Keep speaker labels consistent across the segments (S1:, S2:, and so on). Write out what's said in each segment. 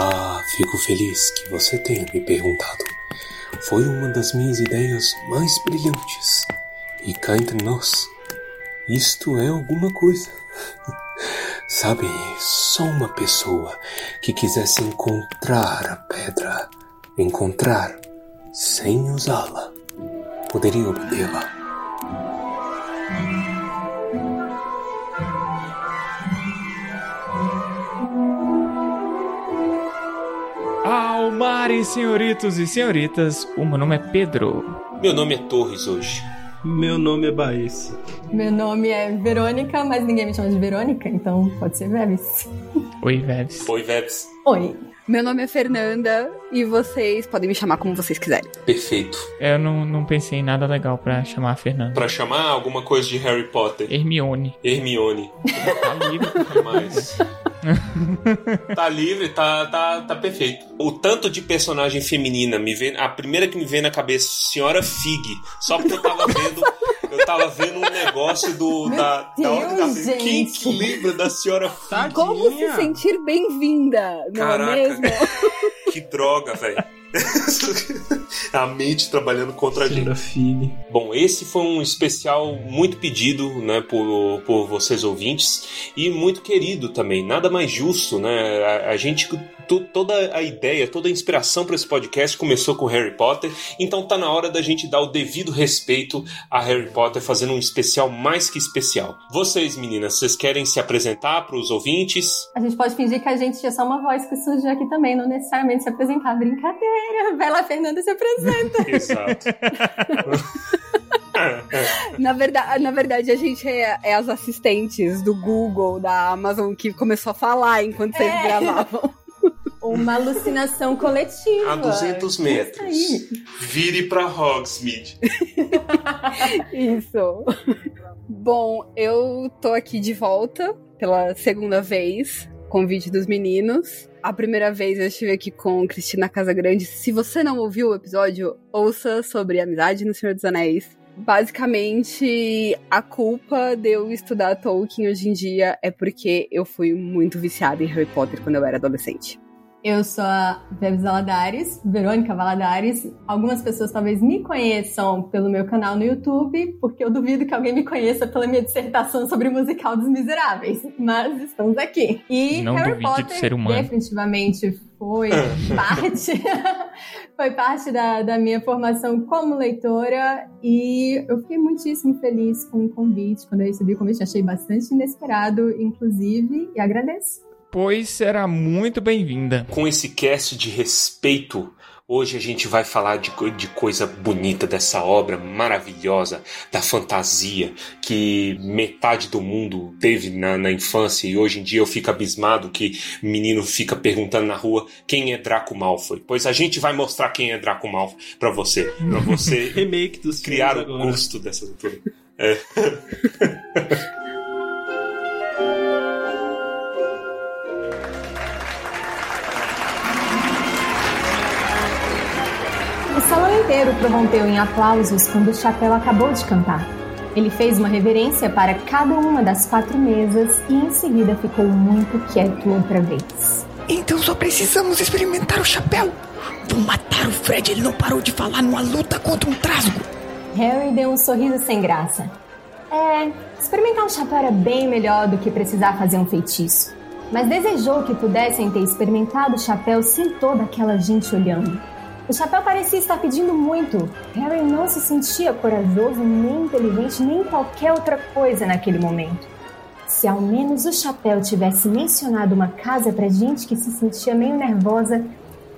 S1: Ah, fico feliz que você tenha me perguntado. Foi uma das minhas ideias mais brilhantes. E cá entre nós, isto é alguma coisa. Sabe, só uma pessoa que quisesse encontrar a pedra, encontrar sem usá-la, poderia obtê-la.
S2: Almares, senhoritos e senhoritas, o meu nome é Pedro.
S1: Meu nome é Torres hoje.
S3: Meu nome é Baís.
S4: Meu nome é Verônica, mas ninguém me chama de Verônica, então pode ser Veves.
S2: Oi, Veves.
S1: Oi, Veves.
S4: Oi.
S5: Meu nome é Fernanda e vocês podem me chamar como vocês quiserem.
S1: Perfeito.
S2: Eu não, não pensei em nada legal pra chamar a Fernanda.
S1: Pra chamar alguma coisa de Harry Potter.
S2: Hermione.
S1: Hermione. Mas. tá livre, tá, tá, tá perfeito. O tanto de personagem feminina me vê. A primeira que me vem na cabeça, Senhora Fig. Só porque eu tava vendo. Eu tava vendo um negócio do.
S4: Meu
S1: da, da Ordem da
S4: Deus,
S1: Quem
S4: gente.
S1: que lembra da Senhora Fig?
S5: Como se sentir bem-vinda, não
S1: Caraca.
S5: é mesmo?
S1: Que droga, velho. a mente trabalhando contra a gente.
S3: Fig.
S1: Bom, esse foi um especial muito pedido né, por, por vocês ouvintes e muito querido também. Nada mais justo, né? A, a gente. To- toda a ideia, toda a inspiração para esse podcast começou com Harry Potter, então tá na hora da gente dar o devido respeito a Harry Potter, fazendo um especial mais que especial. Vocês, meninas, vocês querem se apresentar para os ouvintes?
S4: A gente pode fingir que a gente é só uma voz que surgiu aqui também, não necessariamente se apresentar. Brincadeira. Vai lá, Fernanda, se apresenta.
S1: Exato.
S5: Na verdade, na verdade, a gente é, é as assistentes do Google, da Amazon, que começou a falar enquanto vocês
S4: É.
S5: gravavam.
S4: Uma alucinação coletiva.
S1: A 200 metros.
S4: Isso
S1: Vire para Hogsmeade.
S5: Isso. Bom, eu tô aqui de volta pela segunda vez, convite dos meninos. A primeira vez eu estive aqui com Cristina Casagrande. Se você não ouviu o episódio, ouça sobre amizade no Senhor dos Anéis. Basicamente, a culpa de eu estudar Tolkien hoje em dia é porque eu fui muito viciada em Harry Potter quando eu era adolescente.
S4: Eu sou a Veves Valadares, Verônica Valadares. Algumas pessoas talvez me conheçam pelo meu canal no YouTube, porque eu duvido que alguém me conheça pela minha dissertação sobre o musical dos Miseráveis. Mas estamos aqui. E
S2: Não
S4: Harry Potter
S2: ser humano.
S4: definitivamente foi parte, foi parte da, da minha formação como leitora e eu fiquei muitíssimo feliz com o convite. Quando eu recebi o convite, achei bastante inesperado, inclusive, e agradeço.
S2: Pois será muito bem-vinda.
S1: com esse cast de respeito, hoje a gente vai falar de, de coisa bonita dessa obra maravilhosa, da fantasia que metade do mundo teve na, na infância e hoje em dia eu fico abismado que menino fica perguntando na rua quem é Draco Malfoy. Pois a gente vai mostrar quem é Draco Malfoy pra você, pra você
S3: Remake dos
S1: criar o
S3: agora.
S1: gosto dessa leitura. É.
S4: salão inteiro prorrompeu em aplausos quando o chapéu acabou de cantar. Ele fez uma reverência para cada uma das quatro mesas e em seguida ficou muito quieto outra vez.
S6: Então só precisamos experimentar o chapéu. Vou matar o Fred, ele não parou de falar numa luta contra um trasgo.
S4: Harry deu um sorriso sem graça. É, experimentar um chapéu era bem melhor do que precisar fazer um feitiço. Mas desejou que pudessem ter experimentado o chapéu sem toda aquela gente olhando. O chapéu parecia estar pedindo muito. Harry não se sentia corajoso, nem inteligente, nem qualquer outra coisa naquele momento. Se ao menos o chapéu tivesse mencionado uma casa pra gente que se sentia meio nervosa,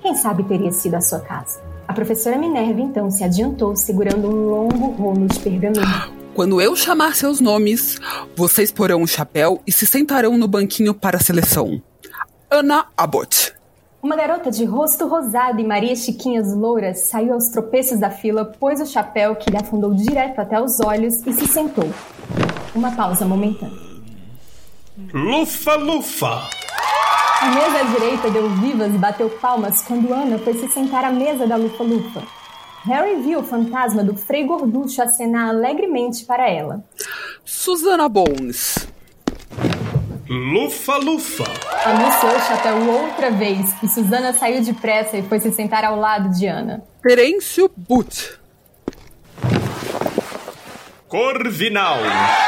S4: quem sabe teria sido a sua casa. A professora Minerva então se adiantou, segurando um longo rolo de pergaminho.
S7: Quando eu chamar seus nomes, vocês porão o chapéu e se sentarão no banquinho para a seleção. Ana Abbott.
S4: Uma garota de rosto rosado e Maria Chiquinhas louras saiu aos tropeços da fila, pôs o chapéu que lhe afundou direto até os olhos e se sentou. Uma pausa momentânea.
S3: Lufa, lufa!
S4: A mesa à direita deu vivas e bateu palmas quando Ana foi se sentar à mesa da Lufa-Lufa. Harry viu o fantasma do Frei Gorducho acenar alegremente para ela.
S7: Susana Bones.
S3: Lufa, lufa.
S4: Anunciou o chapéu outra vez e Susana saiu depressa e foi se sentar ao lado de Ana.
S7: Terêncio But.
S3: Corvinal.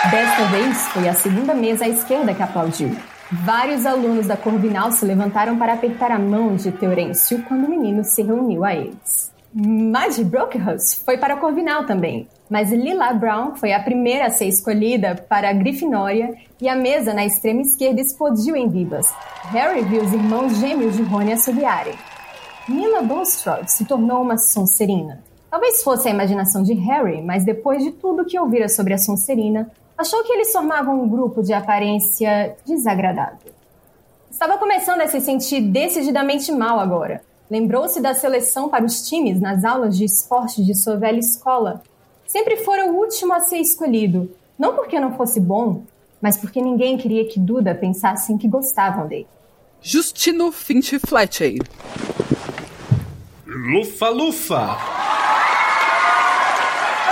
S4: Desta vez, foi a segunda mesa à esquerda que aplaudiu. Vários alunos da Corvinal se levantaram para apertar a mão de Teorêncio quando o menino se reuniu a eles. Mas Brookhurst foi para a Corvinal também. Mas Lila Brown foi a primeira a ser escolhida para a Grifinória e a mesa na extrema esquerda explodiu em vivas. Harry viu os irmãos gêmeos de Rony assobiarem. Mila Bulstrode se tornou uma Sonserina. Talvez fosse a imaginação de Harry, mas depois de tudo que ouvira sobre a Sonserina, achou que eles formavam um grupo de aparência desagradável. Estava começando a se sentir decididamente mal agora. Lembrou-se da seleção para os times nas aulas de esporte de sua velha escola. Sempre fora o último a ser escolhido, não porque não fosse bom, mas porque ninguém queria que Duda pensassem que gostavam dele.
S7: Justino Finch Fletcher.
S3: Lufa, lufa.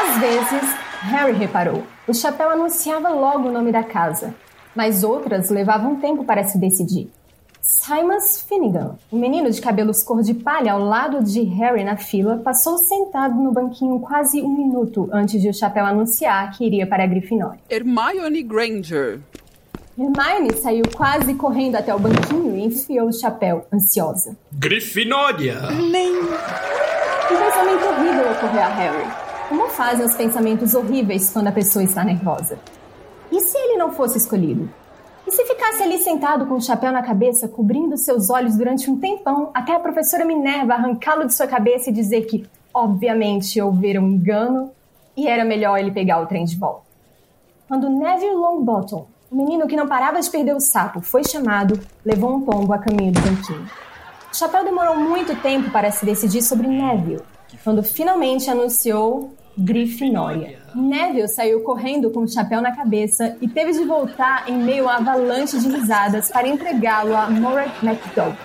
S4: Às vezes, Harry reparou. O chapéu anunciava logo o nome da casa, mas outras levavam tempo para se decidir. Simas Finnegan, o menino de cabelos cor de palha ao lado de Harry na fila, passou sentado no banquinho quase um minuto antes de o chapéu anunciar que iria para a Grifinória.
S7: Hermione Granger.
S4: Hermione saiu quase correndo até o banquinho e enfiou o chapéu, ansiosa.
S3: Grifinória.
S4: Um pensamento horrível ocorreu a Harry. Como fazem os pensamentos horríveis quando a pessoa está nervosa? E se ele não fosse escolhido? E se ficasse ali sentado com o chapéu na cabeça, cobrindo seus olhos durante um tempão, até a professora Minerva arrancá-lo de sua cabeça e dizer que, obviamente, houvera um engano e era melhor ele pegar o trem de volta? Quando Neville Longbottom, o menino que não parava de perder o sapo, foi chamado, levou um tombo a caminho do banquinho. O chapéu demorou muito tempo para se decidir sobre Neville, quando finalmente anunciou Grifinória. Neville saiu correndo com o chapéu na cabeça e teve de voltar em meio a avalanche de risadas para entregá-lo a Morat McDowell.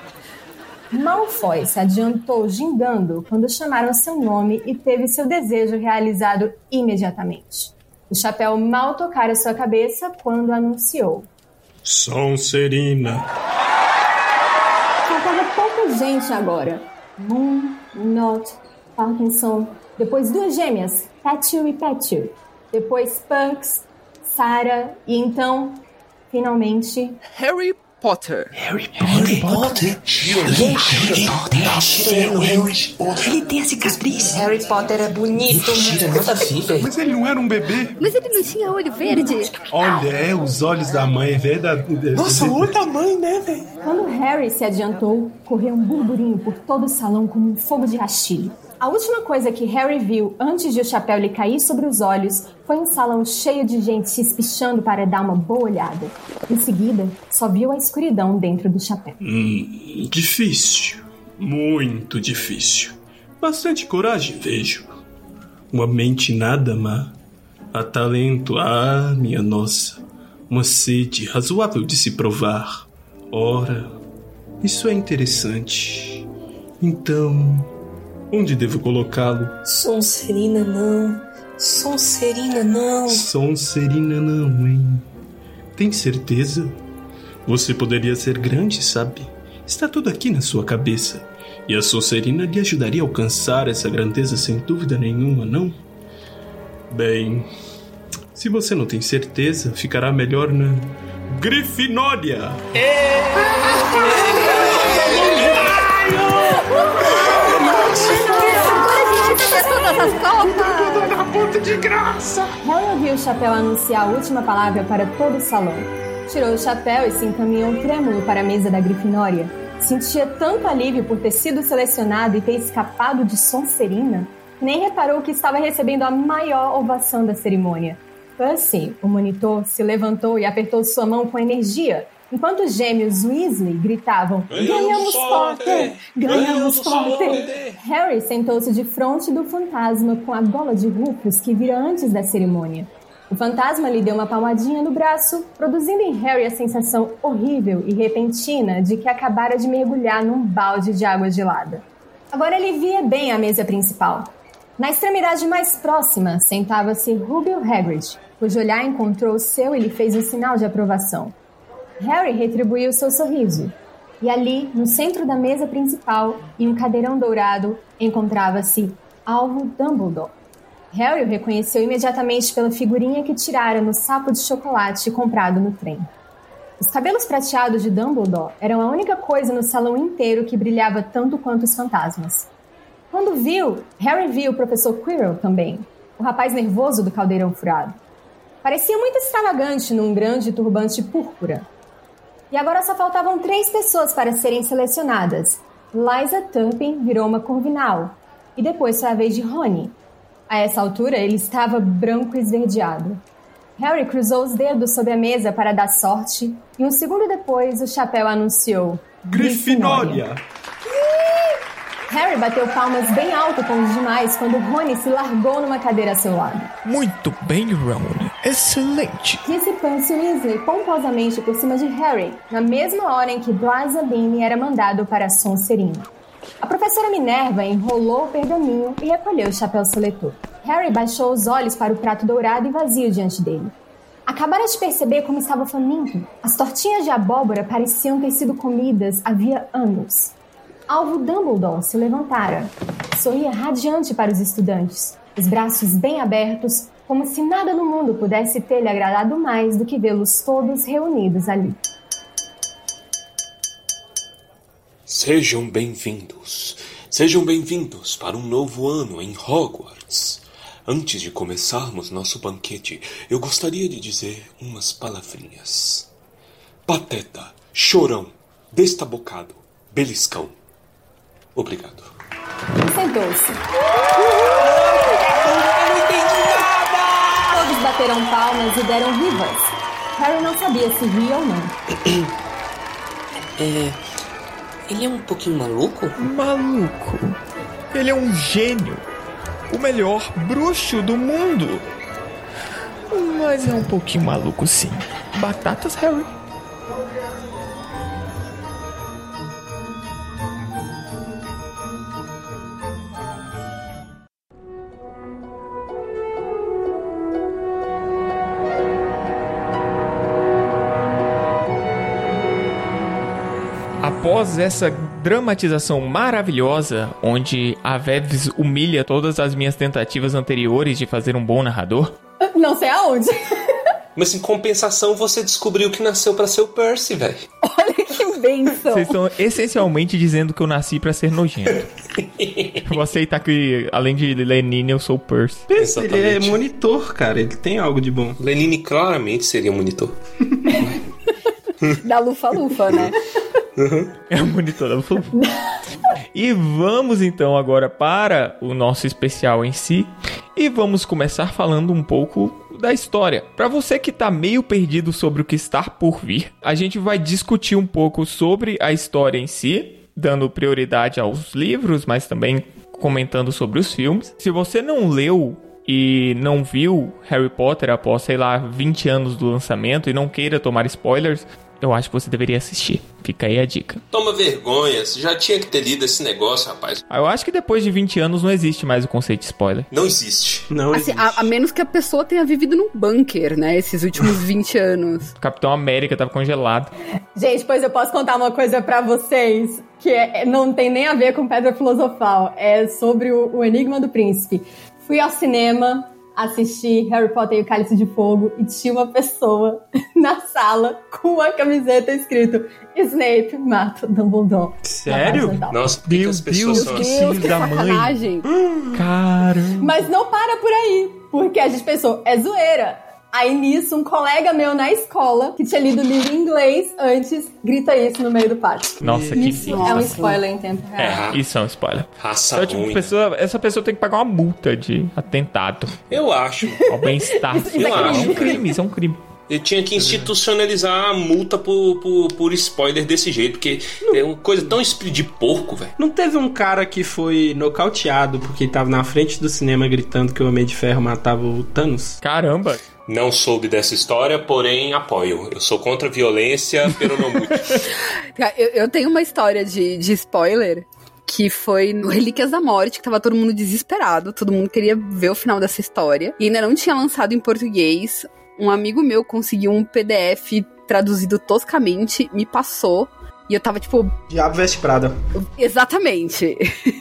S4: Malfoy se adiantou gingando quando chamaram seu nome e teve seu desejo realizado imediatamente. O chapéu mal tocara sua cabeça quando anunciou.
S3: Sonserina.
S4: Faltava pouca gente agora. Moon, Not, Parkinson, depois duas gêmeas, Petru e Petru. Depois Punks, Sarah e então, finalmente,
S7: Harry Potter.
S6: Harry Potter? Ele tem a cicatriz.
S8: Harry Potter é bonito,
S9: Mentira, nada a ver, velho.
S3: Mas ele não era um bebê?
S5: Mas ele não tinha olho verde?
S3: Olha, é os olhos da mãe, é verdade.
S9: Nossa, o tamanho, né, velho?
S4: Quando Harry se adiantou, correu um burburinho por todo o salão como um fogo de rastilho. A última coisa que Harry viu antes de o chapéu lhe cair sobre os olhos foi um salão cheio de gente se espichando para dar uma boa olhada. Em seguida, só viu a escuridão dentro do chapéu.
S3: Hum, difícil. Muito difícil. Bastante coragem, vejo. Uma mente nada má. Há talento, ah, minha nossa. Uma sede razoável de se provar. Ora, isso é interessante. Então, onde devo colocá-lo?
S8: Sonserina não. Sonserina não.
S3: Sonserina não, hein? Tem certeza? Você poderia ser grande, sabe? Está tudo aqui na sua cabeça. E a Sonserina lhe ajudaria a alcançar essa grandeza sem dúvida nenhuma, não? Bem, se você não tem certeza, ficará melhor na Grifinória.
S5: Todas as copas!
S4: Harry ouviu o chapéu anunciar a última palavra para todo o salão. Tirou o chapéu e se encaminhou trêmulo para a mesa da Grifinória. Sentia tanto alívio por ter sido selecionado e ter escapado de Sonserina, nem reparou que estava recebendo a maior ovação da cerimônia. Percy, o monitor, se levantou e apertou sua mão com energia, enquanto os gêmeos Weasley gritavam: Ganhamos Potter! Ganhamos Potter! Harry sentou-se de frente do fantasma com a gola de Rufus que vira antes da cerimônia. O fantasma lhe deu uma palmadinha no braço, produzindo em Harry a sensação horrível e repentina de que acabara de mergulhar num balde de água gelada. Agora ele via bem a mesa principal. Na extremidade mais próxima sentava-se Rubio Hagrid, cujo olhar encontrou o seu e lhe fez um sinal de aprovação. Harry retribuiu seu sorriso. E ali, no centro da mesa principal, em um cadeirão dourado, encontrava-se Alvo Dumbledore. Harry o reconheceu imediatamente pela figurinha que tirara no sapo de chocolate comprado no trem. Os cabelos prateados de Dumbledore eram a única coisa no salão inteiro que brilhava tanto quanto os fantasmas. Quando viu, Harry viu o professor Quirrell também, o rapaz nervoso do caldeirão furado. Parecia muito extravagante num grande turbante púrpura. E agora só faltavam três pessoas para serem selecionadas. Liza Turpin virou uma corvinal. E depois foi a vez de Rony. A essa altura, ele estava branco e esverdeado. Harry cruzou os dedos sobre a mesa para dar sorte, e um segundo depois o chapéu anunciou:
S3: Grifinória!
S4: Harry bateu palmas bem alto com os demais quando Rony se largou numa cadeira a seu lado.
S10: Muito bem, Ron. Excelente.
S4: Disse Percy Weasley pomposamente por cima de Harry, na mesma hora em que Blas Sabine era mandado para a Sonserina. A professora Minerva enrolou o pergaminho e recolheu o chapéu seletor. Harry baixou os olhos para o prato dourado e vazio diante dele. Acabara de perceber como estava faminto. As tortinhas de abóbora pareciam ter sido comidas havia anos. Alvo Dumbledore se levantara. Sorria radiante para os estudantes, os braços bem abertos, como se nada no mundo pudesse ter lhe agradado mais do que vê-los todos reunidos ali.
S1: Sejam bem-vindos. Sejam bem-vindos para um novo ano em Hogwarts. Antes de começarmos nosso banquete, eu gostaria de dizer umas palavrinhas. Pateta, chorão, destabocado, beliscão. Obrigado.
S4: Sentou-se. Todos bateram palmas e deram vivas. Harry não sabia se ria ou não.
S8: É. Ele é um pouquinho maluco?
S10: Maluco. Ele é um gênio. O melhor bruxo do mundo. Mas é um pouquinho maluco, sim. Batatas, Harry.
S2: Após essa dramatização maravilhosa, onde a Veves humilha todas as minhas tentativas anteriores de fazer um bom narrador,
S4: Não sei aonde.
S1: Mas em compensação, você descobriu que nasceu para ser o Percy, velho.
S5: Olha que benção.
S2: vocês estão essencialmente dizendo que eu nasci pra ser nojento. Vou aceitar que, além de Lenine, eu sou o Percy.
S3: Ele é monitor, cara. Ele tem algo de bom.
S1: Lenine claramente seria um monitor.
S5: Da lufa-lufa, né?
S2: É o monitor da Flu. E vamos então agora para o nosso especial em si. E vamos começar falando um pouco da história. Para você que tá meio perdido sobre o que está por vir, a gente vai discutir um pouco sobre a história em si, dando prioridade aos livros, mas também comentando sobre os filmes. Se você não leu e não viu Harry Potter após, sei lá, 20 anos do lançamento e não queira tomar spoilers, eu acho que você deveria assistir. Fica aí a dica.
S1: Toma vergonha, você já tinha que ter lido esse negócio, rapaz.
S2: Ah, Eu acho que depois de 20 anos não existe mais o conceito de spoiler.
S1: Não existe.
S3: Não
S5: Assim,
S3: existe.
S5: a, a menos que a pessoa tenha vivido num bunker, né? Esses últimos 20 anos.
S2: Capitão América tava congelado.
S4: Gente, pois eu posso contar uma coisa pra vocês que é- não tem nem a ver com Pedra Filosofal. É sobre o, o Enigma do Príncipe. Fui ao cinema assistir Harry Potter e o Cálice de Fogo e tinha uma pessoa na sala com uma camiseta escrito Snape mata o Dumbledore.
S3: Sério?
S1: Nossa, por que, que
S2: Meu
S1: as pessoas
S2: Deus,
S1: são
S2: que
S1: assim?
S5: Deus, que
S2: da mãe.
S5: sacanagem.
S2: Caramba.
S4: Mas não para por aí, porque a gente pensou, é zoeira. Aí nisso, um colega meu na escola, que tinha lido o livro em inglês antes, grita isso no meio do pátio.
S2: Nossa, que
S4: Isso é um
S5: Nossa.
S4: spoiler em tempo real.
S2: É, isso é um spoiler.
S1: Raça
S2: Então, tipo,
S1: né?
S2: pessoa, essa pessoa tem que pagar uma multa de atentado
S1: Eu acho.
S2: ao bem-estar.
S4: Isso é
S1: Eu
S2: É
S1: acho.
S2: um crime, isso é um crime.
S1: Ele tinha que institucionalizar a multa por, por, por spoiler desse jeito, porque é uma coisa tão de porco, velho.
S3: Não teve um cara que foi nocauteado porque ele tava na frente do cinema gritando que o Homem de Ferro matava o Thanos?
S2: Caramba.
S1: Não soube dessa história, porém apoio. Eu sou contra a violência, pero não muito.
S5: Cara, Eu, eu tenho uma história de, de spoiler que foi no Relíquias da Morte, que tava todo mundo desesperado, todo mundo queria ver o final dessa história. E ainda não tinha lançado em português. Um amigo meu conseguiu um PDF traduzido toscamente, me passou. E eu tava tipo.
S3: Diabo veste Prada.
S5: Exatamente.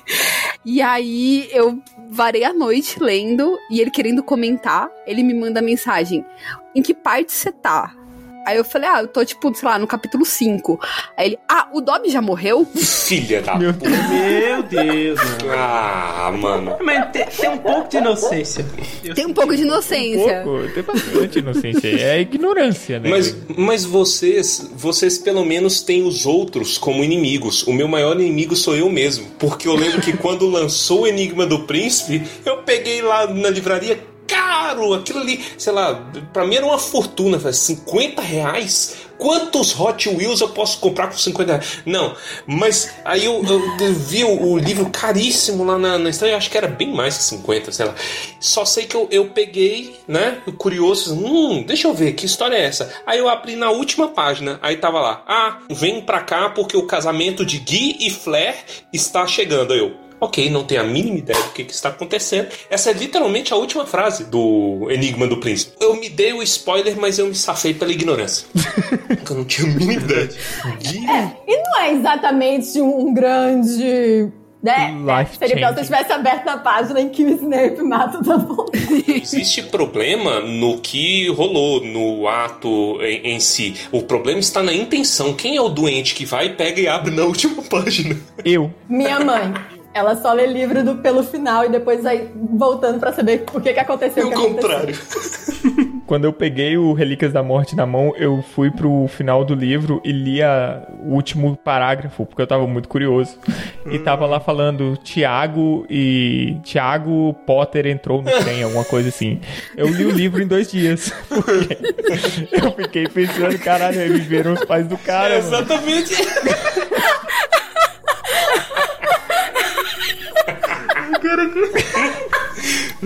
S5: e aí eu varei a noite lendo e ele querendo comentar, ele me manda mensagem: Em que parte você tá? Aí eu falei, ah, eu tô, tipo, sei lá, no capítulo 5. Aí ele, ah, o Dobby já morreu?
S1: Filha da
S2: Meu
S1: puta.
S3: Meu Deus, mano.
S1: Ah, mano.
S3: Mas tem, tem um pouco de inocência. Eu
S5: Tem um pouco de inocência.
S2: Pouco, tem bastante inocência. É ignorância, né?
S1: Mas, mas vocês, vocês pelo menos têm os outros como inimigos. O meu maior inimigo sou eu mesmo. Porque eu lembro que quando lançou o Enigma do Príncipe, eu peguei lá na livraria caro, aquilo ali, sei lá, pra mim era uma fortuna, falei, 50 reais? Quantos Hot Wheels eu posso comprar com 50 reais? Não, mas aí eu, eu vi o, o livro caríssimo lá na, na estante, acho que era bem mais que 50, sei lá. Só sei que eu, eu peguei, né, curioso, hum, deixa eu ver, que história é essa? Aí eu abri na última página, aí tava lá, ah, vem pra cá porque o casamento de Guy e Flair está chegando. Aí eu, Ok, não tenho a mínima ideia do que, que está acontecendo. Essa é literalmente a última frase do Enigma do Príncipe. Eu me dei o spoiler, mas eu me safei pela ignorância. Porque eu não tinha a mínima ideia. Gui-
S4: E não é exatamente um grande. Né?
S2: Life
S4: Seria pra
S2: changing.
S4: você tivesse aberto a página em que o Snape mata o Dumbledore.
S1: Existe problema no que rolou, no ato em, em si. O problema está na intenção. Quem é o doente que vai, pega e abre na última página?
S2: Eu.
S4: Minha mãe. Ela só lê livro do, pelo final e depois vai voltando pra saber o que, que aconteceu.
S1: É o
S4: que aconteceu.
S1: contrário.
S2: Quando eu peguei o Relíquias da Morte na mão, eu fui pro final do livro e li a- o último parágrafo, porque eu tava muito curioso. E tava lá falando Tiago e. Tiago Potter entrou no trem, alguma coisa assim. Eu li o livro em dois dias. Porque eu fiquei pensando, caralho, eles viram os pais do cara. mano.
S1: Exatamente.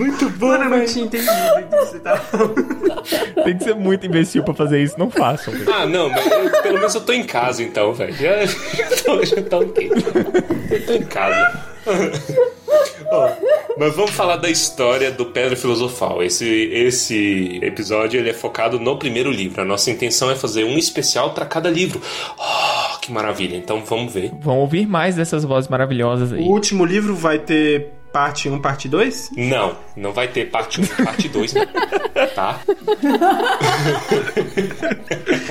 S1: Muito bom,
S3: Mano, eu não tinha entendido o que você tá falando.
S2: Tem que ser muito imbecil pra fazer isso, não façam. velho.
S1: Ah, não, mas eu- pelo menos eu tô em casa então, velho. Já, já, tô- já tá ok. Eu tô em casa. Ó, mas vamos falar da história do Pedra Filosofal. Esse, esse episódio ele é focado no primeiro livro. A nossa intenção é fazer um especial para cada livro. Oh, que maravilha. Então vamos ver.
S2: Vão ouvir mais dessas vozes maravilhosas aí.
S3: O último livro vai ter parte 1, parte 2?
S1: Não, não vai ter parte 1 e parte 2, né? Tá?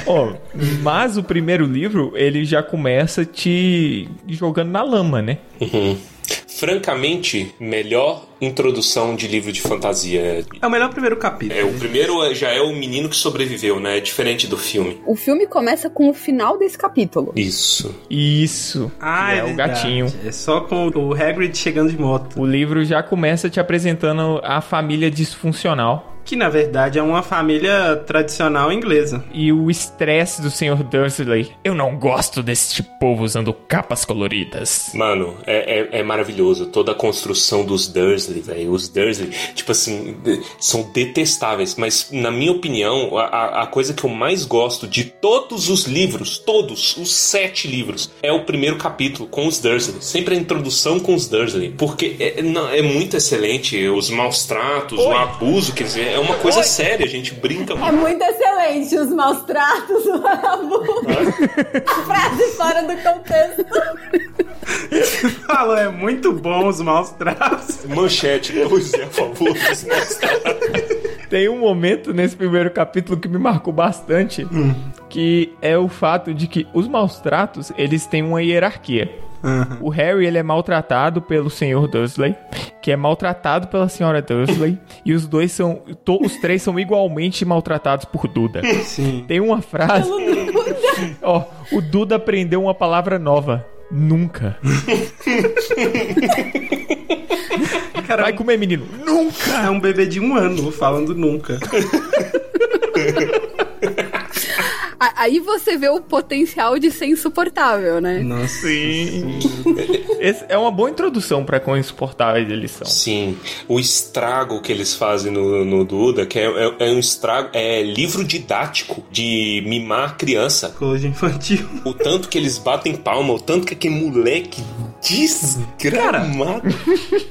S2: Ó, mas o primeiro livro, ele já começa te jogando na lama, né?
S1: Uhum. Francamente, melhor introdução de livro de fantasia.
S3: É o melhor primeiro capítulo.
S1: É, o primeiro já é o menino que sobreviveu, né? É diferente do filme.
S5: O filme começa com o final desse capítulo.
S1: Isso.
S2: Isso.
S3: Ah,
S2: é, o
S3: verdade.
S2: gatinho.
S3: É só com o Hagrid chegando de moto.
S2: O livro já começa te apresentando a família disfuncional
S3: Que na verdade é uma família tradicional inglesa.
S2: e o estresse do Sr. Dursley. Eu não gosto deste povo usando capas coloridas.
S1: Mano, é, é, é maravilhoso. Toda a construção dos Dursley, velho. Os Dursley, tipo assim, são detestáveis. Mas, na minha opinião, a- a, a coisa que eu mais gosto de todos os livros, todos, os sete livros, é o primeiro capítulo com os Dursley. Sempre a introdução com os Dursley. Porque é, não, é muito excelente. Os maus tratos, o abuso que eles. É uma coisa séria, a gente brinca
S4: É muito excelente os maus tratos, o abuso. Frase fora do contexto.
S3: Falou, é muito bom os maus tratos.
S1: Manchete, pois é, a favor dos.
S2: Tem um momento nesse primeiro capítulo que me marcou bastante, que é o fato de que os maus tratos, eles têm uma hierarquia. O Harry, ele é maltratado pelo Sr. Dursley, que é maltratado pela Senhora Dursley, e os dois são, to- os três são igualmente maltratados por Duda.
S3: Sim.
S2: Tem uma frase, ó, o Duda aprendeu uma palavra nova, nunca.
S3: Cara,
S2: Vai comer, menino, nunca.
S3: é um bebê de um ano falando nunca.
S5: Aí você vê o potencial de ser insuportável, né?
S3: Nossa.
S2: Sim. Esse é uma boa introdução pra quão insuportáveis eles são.
S1: Sim, o estrago que eles fazem no, no Duda, que é, é- é um estrago, é livro didático de mimar criança.
S3: Psicologia infantil.
S1: O tanto que eles batem palma, o tanto que aquele moleque desgramado.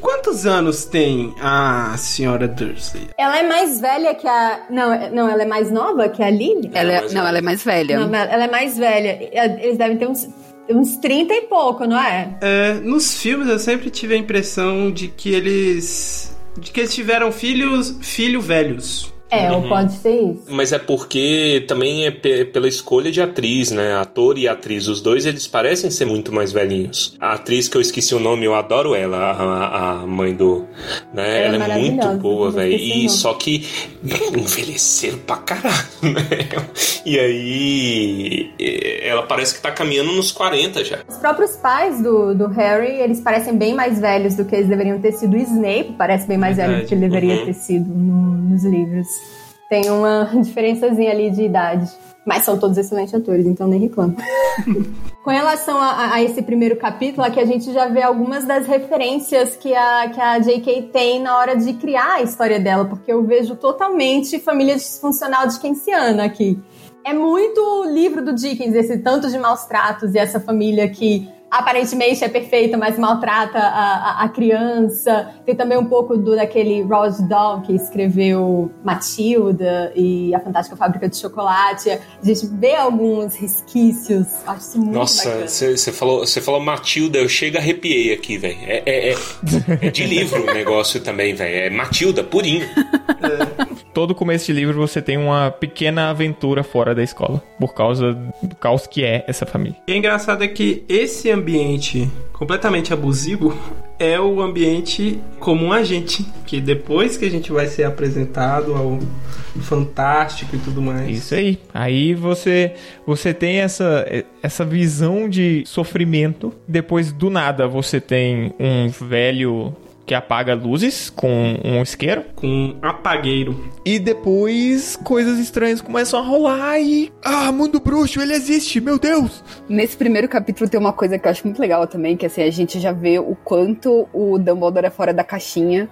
S3: Quantos anos tem a senhora Dursley?
S4: Ela é mais velha que a. Não, é- não, ela é mais nova que a Lily?
S5: Ela é,
S1: mas
S5: não, ela é mais mais velha.
S4: Não, ela é mais velha. Eles devem ter uns, uns 30 e pouco, não é?
S3: É, nos filmes eu sempre tive a impressão de que eles. de que eles tiveram filhos. filho velhos.
S4: É, ou pode ser isso.
S1: Mas é porque também é pe- pela escolha de atriz, né? Ator e atriz, os dois eles parecem ser muito mais velhinhos. A atriz que eu esqueci o nome, eu adoro ela, a, a mãe do. Né?
S4: É
S1: ela é muito boa, velho. E só que envelheceram pra caralho, né? E aí. Ela parece que tá caminhando nos 40 já.
S4: Os próprios pais do, do Harry, eles parecem bem mais velhos do que eles deveriam ter sido. O Snape parece bem mais velho do que ele deveria
S1: Uhum.
S4: ter sido no- nos livros. Tem uma diferençazinha ali de idade. Mas são todos excelentes atores, então nem reclamo. Com relação a, a esse primeiro capítulo, aqui a gente já vê algumas das referências que a, que a J.K. tem na hora de criar a história dela, porque eu vejo totalmente família disfuncional de Keynesiana aqui. É muito livro do Dickens, esse tanto de maus tratos e essa família que aparentemente é perfeita, mas maltrata a, a, a criança. Tem também um pouco do daquele Roald Dahl que escreveu Matilda e A Fantástica Fábrica de Chocolate. A gente vê alguns resquícios. Acho isso muito
S1: Nossa, você falou, você falou Matilda, eu chego a arrepiei aqui, velho. É, é, é, é de livro o negócio também, velho. É Matilda, purinho.
S2: Todo começo de livro você tem uma pequena aventura fora da escola, por causa do caos que é essa família.
S3: E é engraçado é que esse ambiente completamente abusivo é o ambiente comum a gente. Que depois que a gente vai ser apresentado ao fantástico e tudo mais.
S2: Isso aí. Aí você você tem essa essa visão de sofrimento. Depois do nada você tem um velho que apaga luzes com um isqueiro.
S3: Com um apagueiro.
S2: E depois coisas estranhas começam a rolar e. Ah, mundo bruxo, ele existe, meu Deus!
S5: Nesse primeiro capítulo tem uma coisa que eu acho muito legal também, que assim, a gente já vê o quanto o Dumbledore é fora da caixinha.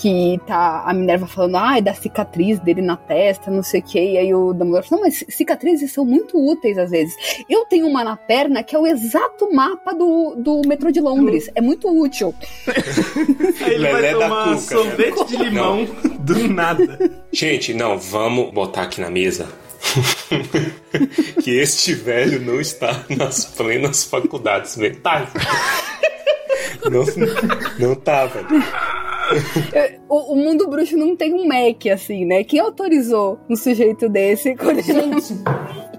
S5: Que tá a Minerva falando, ai, da cicatriz dele na testa, não sei o que. E aí o Dumbledore fala, não, mas cicatrizes são muito úteis às vezes. Eu tenho uma na perna que é o exato mapa do, do metrô de Londres. É muito útil.
S3: Aí ele
S1: Lelé
S3: vai tomar
S1: cuca,
S3: sorvete
S1: né?
S3: de limão do nada.
S1: Gente, não, vamos botar aqui na mesa. que este velho não está nas plenas faculdades mentais. Não, não tá, velho.
S5: O, o mundo bruxo não tem um Mac, assim, né? Quem autorizou um sujeito desse quando
S4: Gente,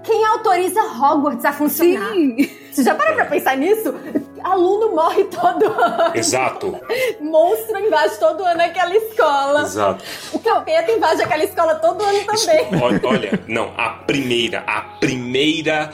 S4: quem autoriza Hogwarts a funcionar?
S5: Sim.
S4: Você já parou pra pensar nisso? Aluno morre todo ano.
S1: Exato,
S4: Monstro invade todo ano aquela escola.
S1: exato.
S4: O capeta invade aquela escola todo ano também.
S1: Olha, olha, não, a primeira, a primeira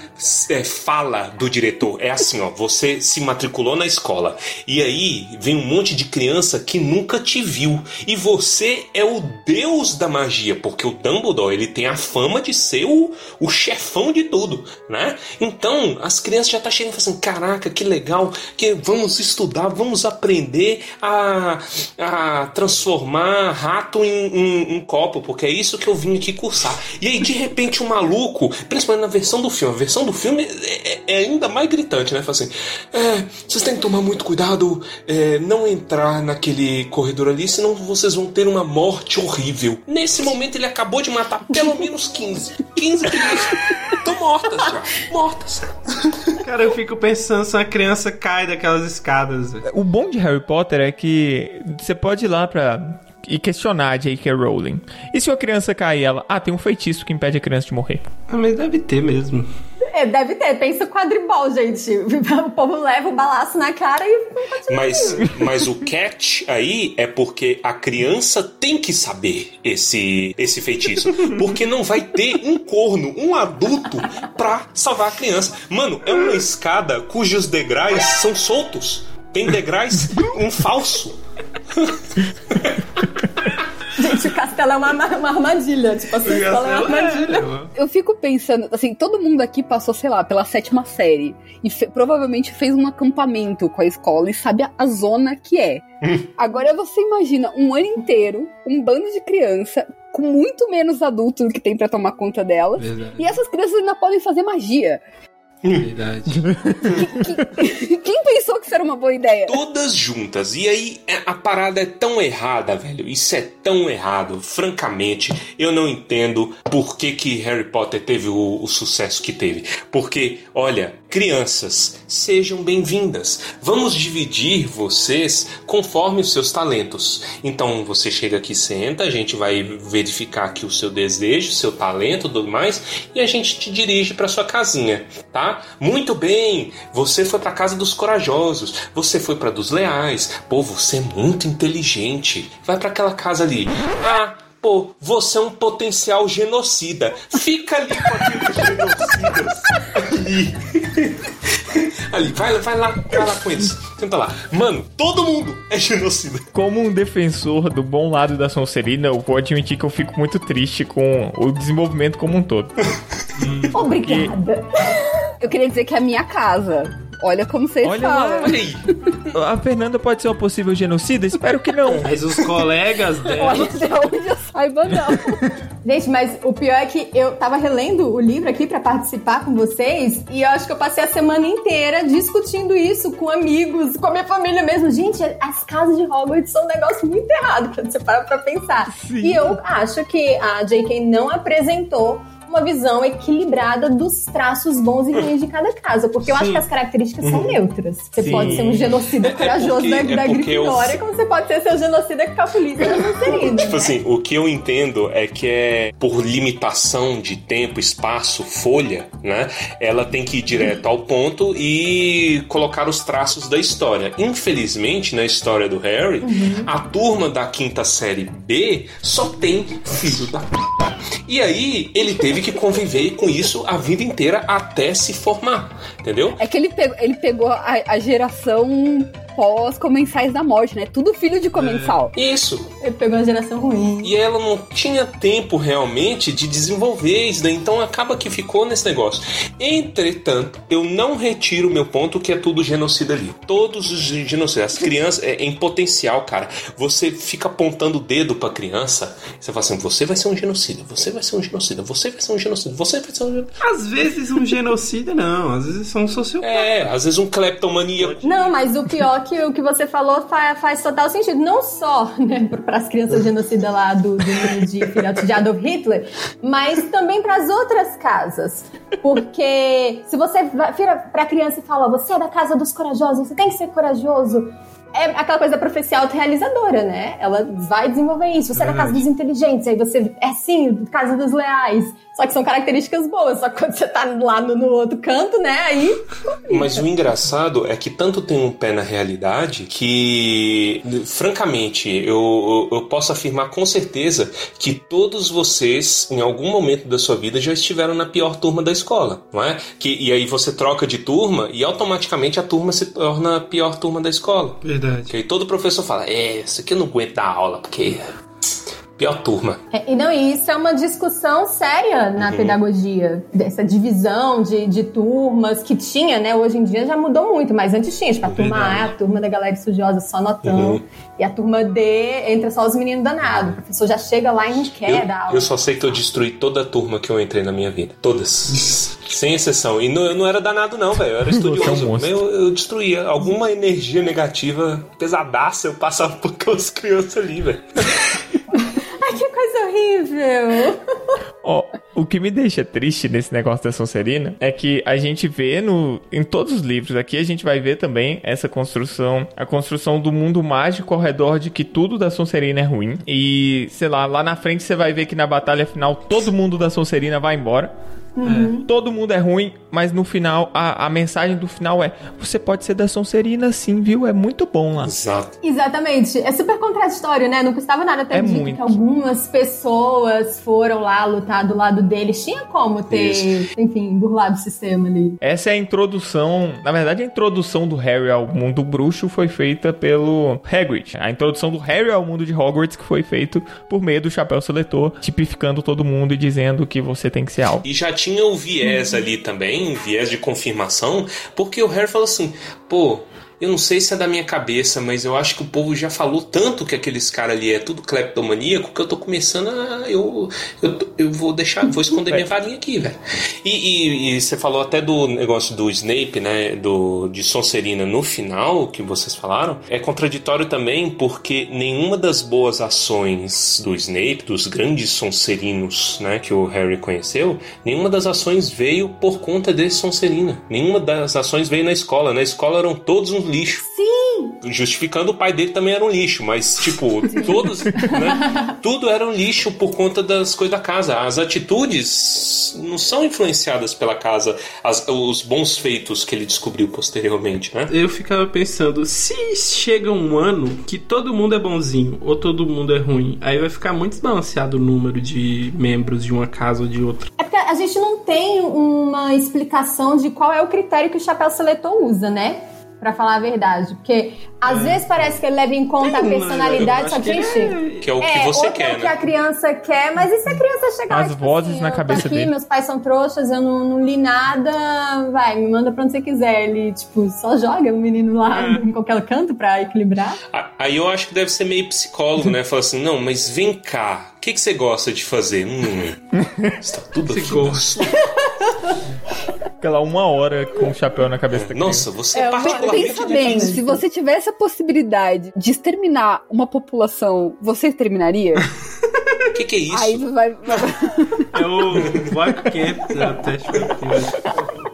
S1: é, fala do diretor é assim, ó, você se matriculou na escola e aí vem um monte de criança que nunca te viu e você é o deus da magia, porque o Dumbledore, ele tem a fama de ser o, o chefão de tudo, né? Então, as crianças já tá chegando e falando assim, caraca, que legal, que vamos estudar, vamos aprender a, a transformar rato em, copo, porque é isso que eu vim aqui cursar. E aí, de repente, um maluco, principalmente na versão do filme, a versão do filme é, é- é ainda mais gritante, né? Fala assim, é, vocês têm que tomar muito cuidado, é, não entrar naquele corredor ali, senão vocês vão ter uma morte horrível. Nesse momento, ele acabou de matar pelo menos 15. 15 crianças estão mortas já. Mortas.
S3: Cara, eu fico pensando se uma criança cai daquelas escadas.
S2: O bom de Harry Potter é que você pode ir lá pra. E questionar a J.K. Rowling. E se uma criança cair, ela. Ah, tem um feitiço que impede a criança de morrer.
S3: Ah, mas deve ter mesmo.
S4: É, deve ter. Pensa quadribol, gente. O povo leva o balaço na cara e.
S1: Mas, mas o catch aí é porque a criança tem que saber esse, esse feitiço. Porque não vai ter um corno, um adulto, pra salvar a criança. Mano, é uma escada cujos degraus são soltos. Tem degraus um falso.
S4: O castelo é uma, uma armadilha. Tipo, a sua escola é uma armadilha.
S5: Eu fico pensando, assim, todo mundo aqui passou, sei lá, pela sétima série. E fe- provavelmente fez um acampamento com a escola e sabe a, a zona que é. Agora você imagina um ano inteiro, um bando de criança, com muito menos adultos do que tem pra tomar conta delas.
S3: Verdade.
S5: E essas crianças ainda podem fazer magia.
S3: Verdade.
S5: Quem pensou que isso era uma boa ideia?
S1: Todas juntas. E aí é- a parada é tão errada, velho. Isso é tão errado. Francamente, eu não entendo por que, que Harry Potter teve o, o sucesso que teve. Porque, olha, crianças, sejam bem-vindas. Vamos dividir vocês conforme os seus talentos. Então você chega aqui, senta, a gente vai verificar aqui o seu desejo, seu talento, tudo mais, e a gente te dirige para sua casinha, tá? Muito bem. Você foi para casa dos corajosos, você foi para dos leais. Pô, você é muito inteligente. Vai para aquela casa ali. Ah, Pô, você é um potencial genocida. Fica ali com aqueles genocidas. Ali. Ali, vai, vai lá, vai lá com eles. Senta lá. Mano, todo mundo é genocida.
S2: Como um defensor do bom lado da Sonserina, eu vou admitir que eu fico muito triste com o desenvolvimento como um todo.
S4: Obrigada.
S5: Eu queria dizer que é a minha casa. Olha como vocês
S2: Olha
S5: falam.
S2: lá. A Fernanda pode ser uma possível genocida? Espero que não.
S3: Mas os colegas dela.
S5: Olha até onde eu saiba, não.
S4: Gente, mas o pior é que eu tava relendo o livro aqui pra participar com vocês e eu acho que eu passei a semana inteira discutindo isso com amigos, com a minha família mesmo. Gente, as casas de Hogwarts são um negócio muito errado quando você para pra pensar. E eu acho que a J.K. não apresentou uma visão equilibrada dos traços bons e ruins de cada casa, porque eu acho
S1: Sim.
S4: que as características são neutras. Você
S2: Sim.
S4: pode ser um genocida corajoso
S1: porque-
S4: da,
S1: é
S4: da
S1: eu-
S4: Grifinória, como você pode ser seu genocida calculista da Sonserina.
S1: Tipo assim, o que eu entendo é que é por limitação de tempo, espaço, folha, né? Ela tem que ir direto ao ponto e colocar os traços da história. Infelizmente, na história do Harry, a turma da quinta série B só tem filho da p. E aí ele teve que conviver com isso a vida inteira até se formar, entendeu?
S5: É que ele pegou, ele pegou a, a geração pós-comensais da morte, né? Tudo filho de comensal.
S1: Isso.
S4: Ele pegou uma geração ruim.
S1: E ela não tinha tempo realmente de desenvolver isso daí, então acaba que ficou nesse negócio. Entretanto, eu não retiro o meu ponto que é tudo genocida ali. Todos os genocidas, as crianças, é, em potencial, cara. Você fica apontando o dedo pra criança, você fala assim: você vai ser um genocida, você vai ser um genocida, você vai ser um genocida, você vai ser um genocida.
S3: Às vezes um genocida, não. Às vezes são um sociopata.
S1: É, às vezes um cleptomaníaco.
S4: Não, mas o pior que o que você falou fa- faz total sentido. Não só né, para as crianças genocidas lá do, do de filhote de Adolf Hitler, mas também para as outras casas. Porque se você vira para a criança e fala, você é da casa dos corajosos, você tem que ser corajoso. É aquela coisa da profecia autorrealizadora, né? Ela vai desenvolver isso. Você é da casa dos inteligentes, aí você é sim, casa dos leais. Só que são características boas. Só que quando você tá lá no, no outro canto, né? Aí
S1: Mas o engraçado é que tanto tem um pé na realidade que, francamente, eu, eu, eu posso afirmar com certeza que todos vocês, em algum momento da sua vida, já estiveram na pior turma da escola, não é? Que, e aí você troca de turma e automaticamente a turma se torna a pior turma da escola.
S3: Verdade.
S1: Que aí todo professor fala: É, isso aqui eu não aguento dar aula, porque. Pior turma.
S4: É, e não, isso é uma discussão séria na
S1: Uhum.
S4: pedagogia, dessa divisão de, de turmas que tinha, né? Hoje em dia já mudou muito, mas antes tinha, tipo, a turma A é a turma da galera estudiosa só notão,
S1: Uhum.
S4: e a turma D entra só os meninos danados. O professor já chega lá e não quer dar
S1: Eu,
S4: aula.
S1: eu só sei que eu destruí toda a turma que eu entrei na minha vida. Todas. Sem exceção. E não, eu não era danado, não, velho. Eu era estudioso.
S2: monstro.
S1: eu, eu destruía. Alguma energia negativa pesadaça eu passava por aquelas crianças ali, velho.
S4: Ai, que coisa horrível!
S2: Ó, o que me deixa triste nesse negócio da Sonserina é que a gente vê no, em todos os livros aqui, a gente vai ver também essa construção, a construção do mundo mágico ao redor de que tudo da Sonserina é ruim. E, sei lá, lá na frente você vai ver que na batalha final todo mundo da Sonserina vai embora. Todo mundo é ruim, mas no final, a, a mensagem do final é: você pode ser da Sonserina sim, viu? É muito bom lá.
S1: Exato.
S4: Exatamente. É super contraditório, né? Não custava nada ter
S2: É
S4: dito
S2: muito.
S4: que algumas pessoas foram lá lutar do lado deles. Tinha como ter,
S1: Isso.
S4: enfim, burlado o sistema ali.
S2: Essa é a introdução, na verdade, a introdução do Harry ao mundo bruxo foi feita pelo Hagrid. A introdução do Harry ao mundo de Hogwarts que foi feito por meio do chapéu seletor, tipificando todo mundo e dizendo que você tem que ser algo.
S1: E já tinha o viés ali também, viés de confirmação, porque o Harry falou assim: pô, eu não sei se é da minha cabeça, mas eu acho que o povo já falou tanto que aqueles caras ali é tudo cleptomaníaco que eu tô começando a. Eu, eu, eu vou deixar, vou esconder minha varinha aqui, velho. E, e, e, você falou até do negócio do Snape, né? Do, de Sonserina no final, que vocês falaram. É contraditório também porque nenhuma das boas ações do Snape, dos grandes Sonserinos, né? Que o Harry conheceu, nenhuma das ações veio por conta de Sonserina. Nenhuma das ações veio na escola. Na escola eram todos uns lixo.
S4: Sim!
S1: Justificando o pai dele também era um lixo, mas, tipo, todos, né? Tudo era um lixo por conta das coisas da casa. As atitudes não são influenciadas pela casa, as, os bons feitos que ele descobriu posteriormente, né?
S3: Eu ficava pensando, se chega um ano que todo mundo é bonzinho ou todo mundo é ruim, aí vai ficar muito desbalanceado o número de membros de uma casa ou de outra.
S4: É porque a gente não tem uma explicação de qual é o critério que o chapéu seletor usa, né? Pra falar a verdade. Porque às vezes parece que ele leva em conta a
S3: Tem, mas
S4: personalidade, só que,
S3: que
S4: gente.
S1: Que é o que
S4: É,
S1: você
S4: outro é
S1: quer,
S4: o que
S1: né?
S4: a criança quer, mas e se a criança chegar
S2: As
S4: tipo
S2: vozes
S4: assim,
S2: na
S4: eu tô
S2: cabeça
S4: aqui,
S2: dele.
S4: meus pais são trouxas, eu não, não li nada, vai, me manda pra onde você quiser. Ele, tipo, só joga o menino lá em qualquer canto pra equilibrar.
S1: A- Aí eu acho que deve ser meio psicólogo, né? Fala assim, não, mas vem cá, o que, que você gosta de fazer? Hum, está tudo aqui.
S3: gosta.
S2: Aquela uma hora com o chapéu na cabeça da
S1: Nossa, você é,
S5: É,
S1: particularmente
S5: pensa bem, se você tivesse a possibilidade de exterminar uma população, você exterminaria?
S1: O que, que é isso?
S5: Aí vai. vai-
S3: É o Boyko Camp teste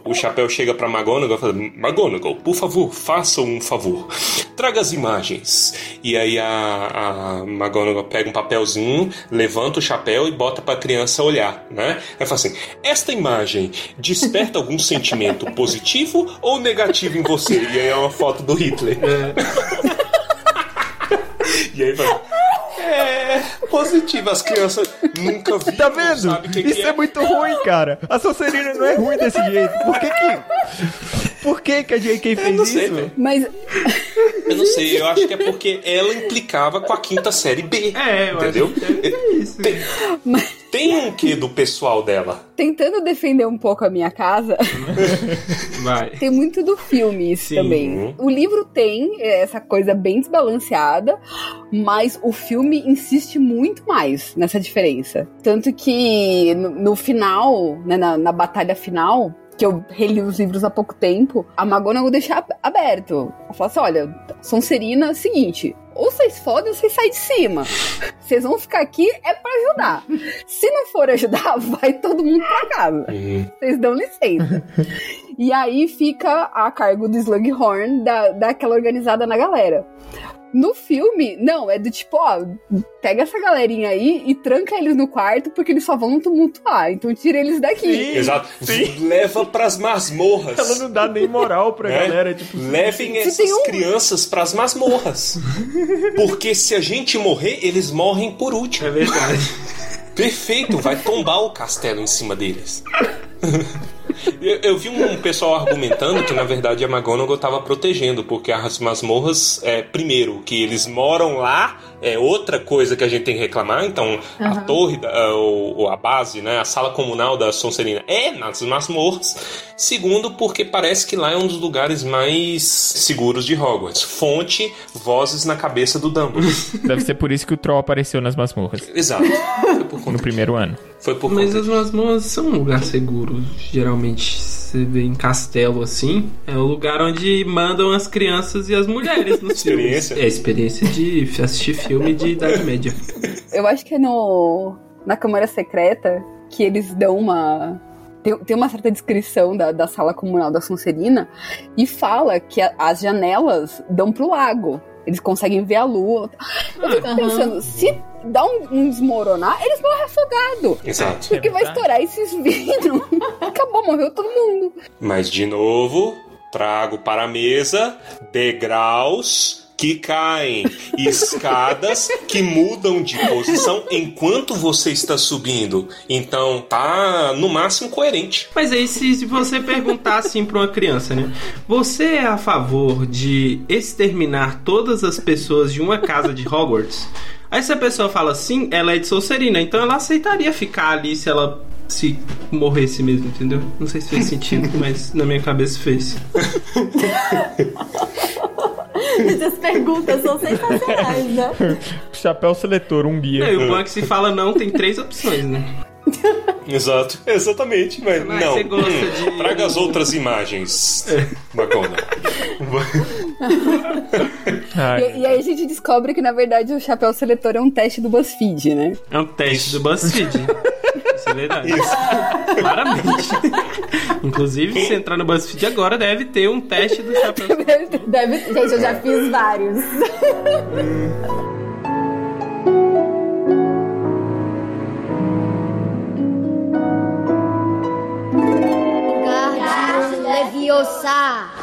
S1: O chapéu chega pra McGonagall e fala: McGonagall, por favor, faça um favor. Traga as imagens. E aí a, a McGonagall pega um papelzinho, levanta o chapéu e bota pra criança olhar, né? Aí fala assim: Esta imagem desperta algum sentimento positivo ou negativo em você? E aí é uma foto do Hitler. E aí vai. É, positivo. As crianças nunca viram.
S2: Tá vendo?
S1: sabe o que que
S2: Isso é. muito ruim, cara. A Sonserina não é ruim desse jeito. Por que que... Por que que a J.K. fez
S1: não sei,
S2: isso?
S1: velho.
S5: Mas
S1: Eu não sei, eu acho que é porque ela implicava com a quinta série B.
S3: É, eu
S1: entendeu?
S3: acho que ser isso.
S1: Tem, tem um quê do pessoal dela?
S5: tentando defender um pouco a minha casa,
S3: Vai.
S5: tem muito do filme isso
S3: Sim.
S5: também. O livro tem essa coisa bem desbalanceada, mas o filme insiste muito mais nessa diferença. Tanto que no, no final, né, na, na batalha final, que eu reli os livros há pouco tempo, a McGonagall deixa ab- aberto. Ela fala assim, olha, Sonserina, é o seguinte, ou vocês fodem ou vocês saem de cima. Vocês vão ficar aqui é pra ajudar. Se não for ajudar, vai todo mundo pra casa. Vocês dão licença. E aí fica a cargo do Slughorn da, daquela organizada na galera. No filme, não, é do tipo, ó, pega essa galerinha aí e tranca eles no quarto porque eles só vão tumultuar. Então tira eles daqui.
S2: Sim.
S1: Exato. Leva pras masmorras.
S2: Ela não dá nem moral pra
S1: né?
S2: galera, tipo...
S1: Levem essas
S5: um-
S1: crianças pras masmorras. Porque se a gente morrer, eles morrem por último.
S3: É verdade.
S1: Perfeito, vai tombar o castelo em cima deles. Eu, eu vi um pessoal argumentando que na verdade a McGonagall estava protegendo, porque as masmorras, é, primeiro, que eles moram lá, é outra coisa que a gente tem que reclamar. Então, a torre, da- a- ou, ou a base, né, a sala comunal da Sonserina é nas masmorras. Segundo, porque parece que lá é um dos lugares mais seguros de Hogwarts. Fonte, vozes na cabeça do Dumbledore.
S2: Deve ser por isso que o Troll apareceu nas masmorras.
S1: Exato. Por
S2: No
S1: conta,
S2: primeiro ano.
S1: foi por
S3: Mas
S1: conta
S3: as masmorras são um lugar seguro. Geralmente, você vê em castelo assim, é o lugar onde mandam as crianças e as mulheres nos
S1: Experiência.
S3: filmes. É, experiência de assistir filme de Idade Média.
S5: Eu acho que é no na Câmara Secreta que eles dão uma. Tem, tem uma certa descrição da, da sala comunal da Sonserina e fala que a- as janelas dão pro lago. Eles conseguem ver a lua. Eu fico pensando, se dá um, um desmoronar, eles morrem afogados.
S1: Exato.
S5: Porque vai estourar esses vidros. Acabou, morreu todo mundo.
S1: Mas de novo, trago para a mesa degraus que caem, escadas que mudam de posição enquanto você está subindo. Então tá no máximo coerente.
S3: Mas aí, se, se você perguntar assim pra uma criança, né? Você é a favor de exterminar todas as pessoas de uma casa de Hogwarts? Aí se a pessoa fala sim, ela é de Sonserina, então ela aceitaria ficar ali se ela se morresse mesmo, entendeu? Não sei se fez sentido, mas na minha cabeça fez.
S4: Essas perguntas são sensacionais, né?
S2: Chapéu seletor, um guia.
S3: Não, e o bom é que se fala não, tem três opções, né?
S1: Exato, exatamente, mas,
S3: Mas
S1: não.
S3: você gosta
S1: Hum,
S3: de-
S1: Traga as outras imagens, Bacona.
S5: E, e aí a gente descobre que, na verdade, o chapéu seletor é um teste do BuzzFeed, né?
S3: É um teste do BuzzFeed. Isso é verdade. Claramente. Inclusive, se entrar no BuzzFeed agora, deve ter um teste do chapéu.
S4: Deve... Gente, eu já fiz vários.
S11: Wingardium Leviosa.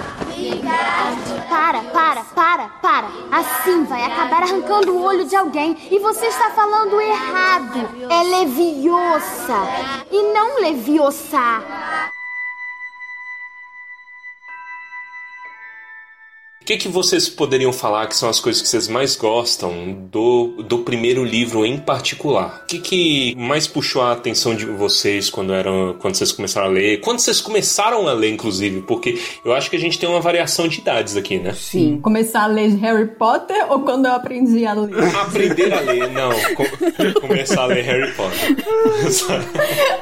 S11: Para, para, para, para. Assim vai acabar arrancando o olho de alguém. E você está falando errado. É Leviosa e não Leviosa.
S1: Que, que vocês poderiam falar que são as coisas que vocês mais gostam do, do primeiro livro em particular? O que, que mais puxou a atenção de vocês quando eram quando vocês começaram a ler? Quando vocês começaram a ler, inclusive? Porque eu acho que a gente tem uma variação de idades aqui, né?
S4: Sim. Começar a ler Harry Potter ou quando eu aprendi a ler?
S1: Aprender a ler, não. Co- começar a ler Harry Potter.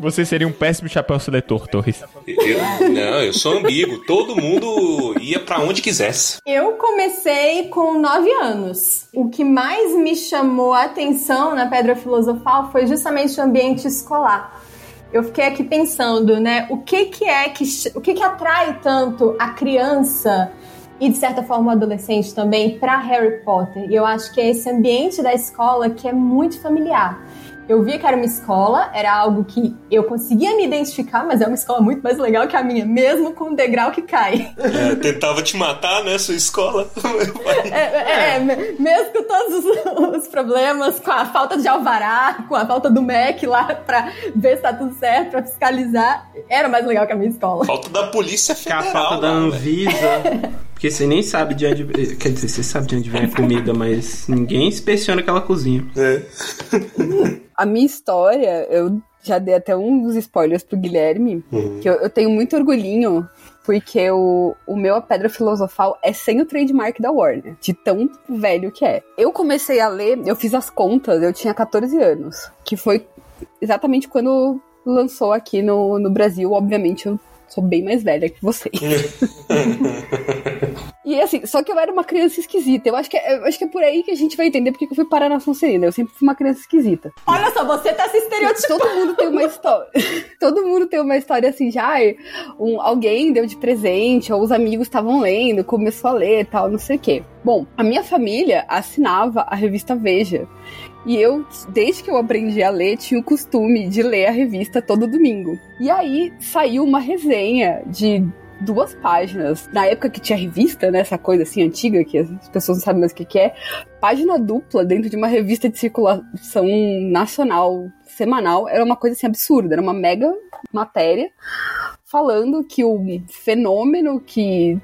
S2: Você seria um péssimo chapéu seletor, Torres.
S1: Eu- não, eu sou ambíguo. Todo mundo ia pra onde quisesse.
S4: Eu comecei com 9 anos. O que mais me chamou a atenção na Pedra Filosofal foi justamente o ambiente escolar. Eu fiquei aqui pensando, né, o que que é que o que que atrai tanto a criança e de certa forma o adolescente também para Harry Potter? E eu acho que é esse ambiente da escola que é muito familiar. Eu via que era uma escola, era algo que eu conseguia me identificar, mas é uma escola muito mais legal que a minha, mesmo com o degrau que cai.
S1: É, tentava te matar, né, sua escola.
S4: É, é, é, me- mesmo com todos os, os problemas, com a falta de alvará, com a falta do MEC lá pra ver se tá tudo certo, pra fiscalizar, era mais legal que a minha escola.
S1: Falta da Polícia
S3: Que é a
S1: Federal.
S3: falta da
S1: lá, velho.
S3: Anvisa. Porque você nem sabe de onde. Quer dizer, você sabe de onde vem a comida, mas ninguém inspeciona aquela cozinha.
S1: É.
S5: A minha história, eu já dei até uns spoilers pro Guilherme, que eu, eu tenho muito orgulhinho, porque o, o meu A Pedra Filosofal é sem o trademark da Warner, de tão velho que é. Eu comecei a ler, eu fiz as contas, eu tinha 14 anos, que foi exatamente quando lançou aqui no, no Brasil, obviamente eu sou bem mais velha que vocês. E assim, só que eu era uma criança esquisita. Eu acho que é, eu acho que é por aí que a gente vai entender porque que eu fui parar na Sonserina. Eu sempre fui uma criança esquisita.
S4: Olha só, você tá se estereotipando.
S5: Todo mundo tem uma história. Todo mundo tem uma história assim, já um, alguém deu de presente, ou os amigos estavam lendo, começou a ler e tal, não sei o quê. Bom, a minha família assinava a revista Veja. E eu, desde que eu aprendi a ler, tinha o costume de ler a revista todo domingo. E aí saiu uma resenha de duas páginas. Na época que tinha revista, né? Essa coisa assim antiga, que as pessoas não sabem mais o que, que é. Página dupla dentro de uma revista de circulação nacional, semanal. Era uma coisa assim absurda. Era uma mega matéria falando que o fenômeno que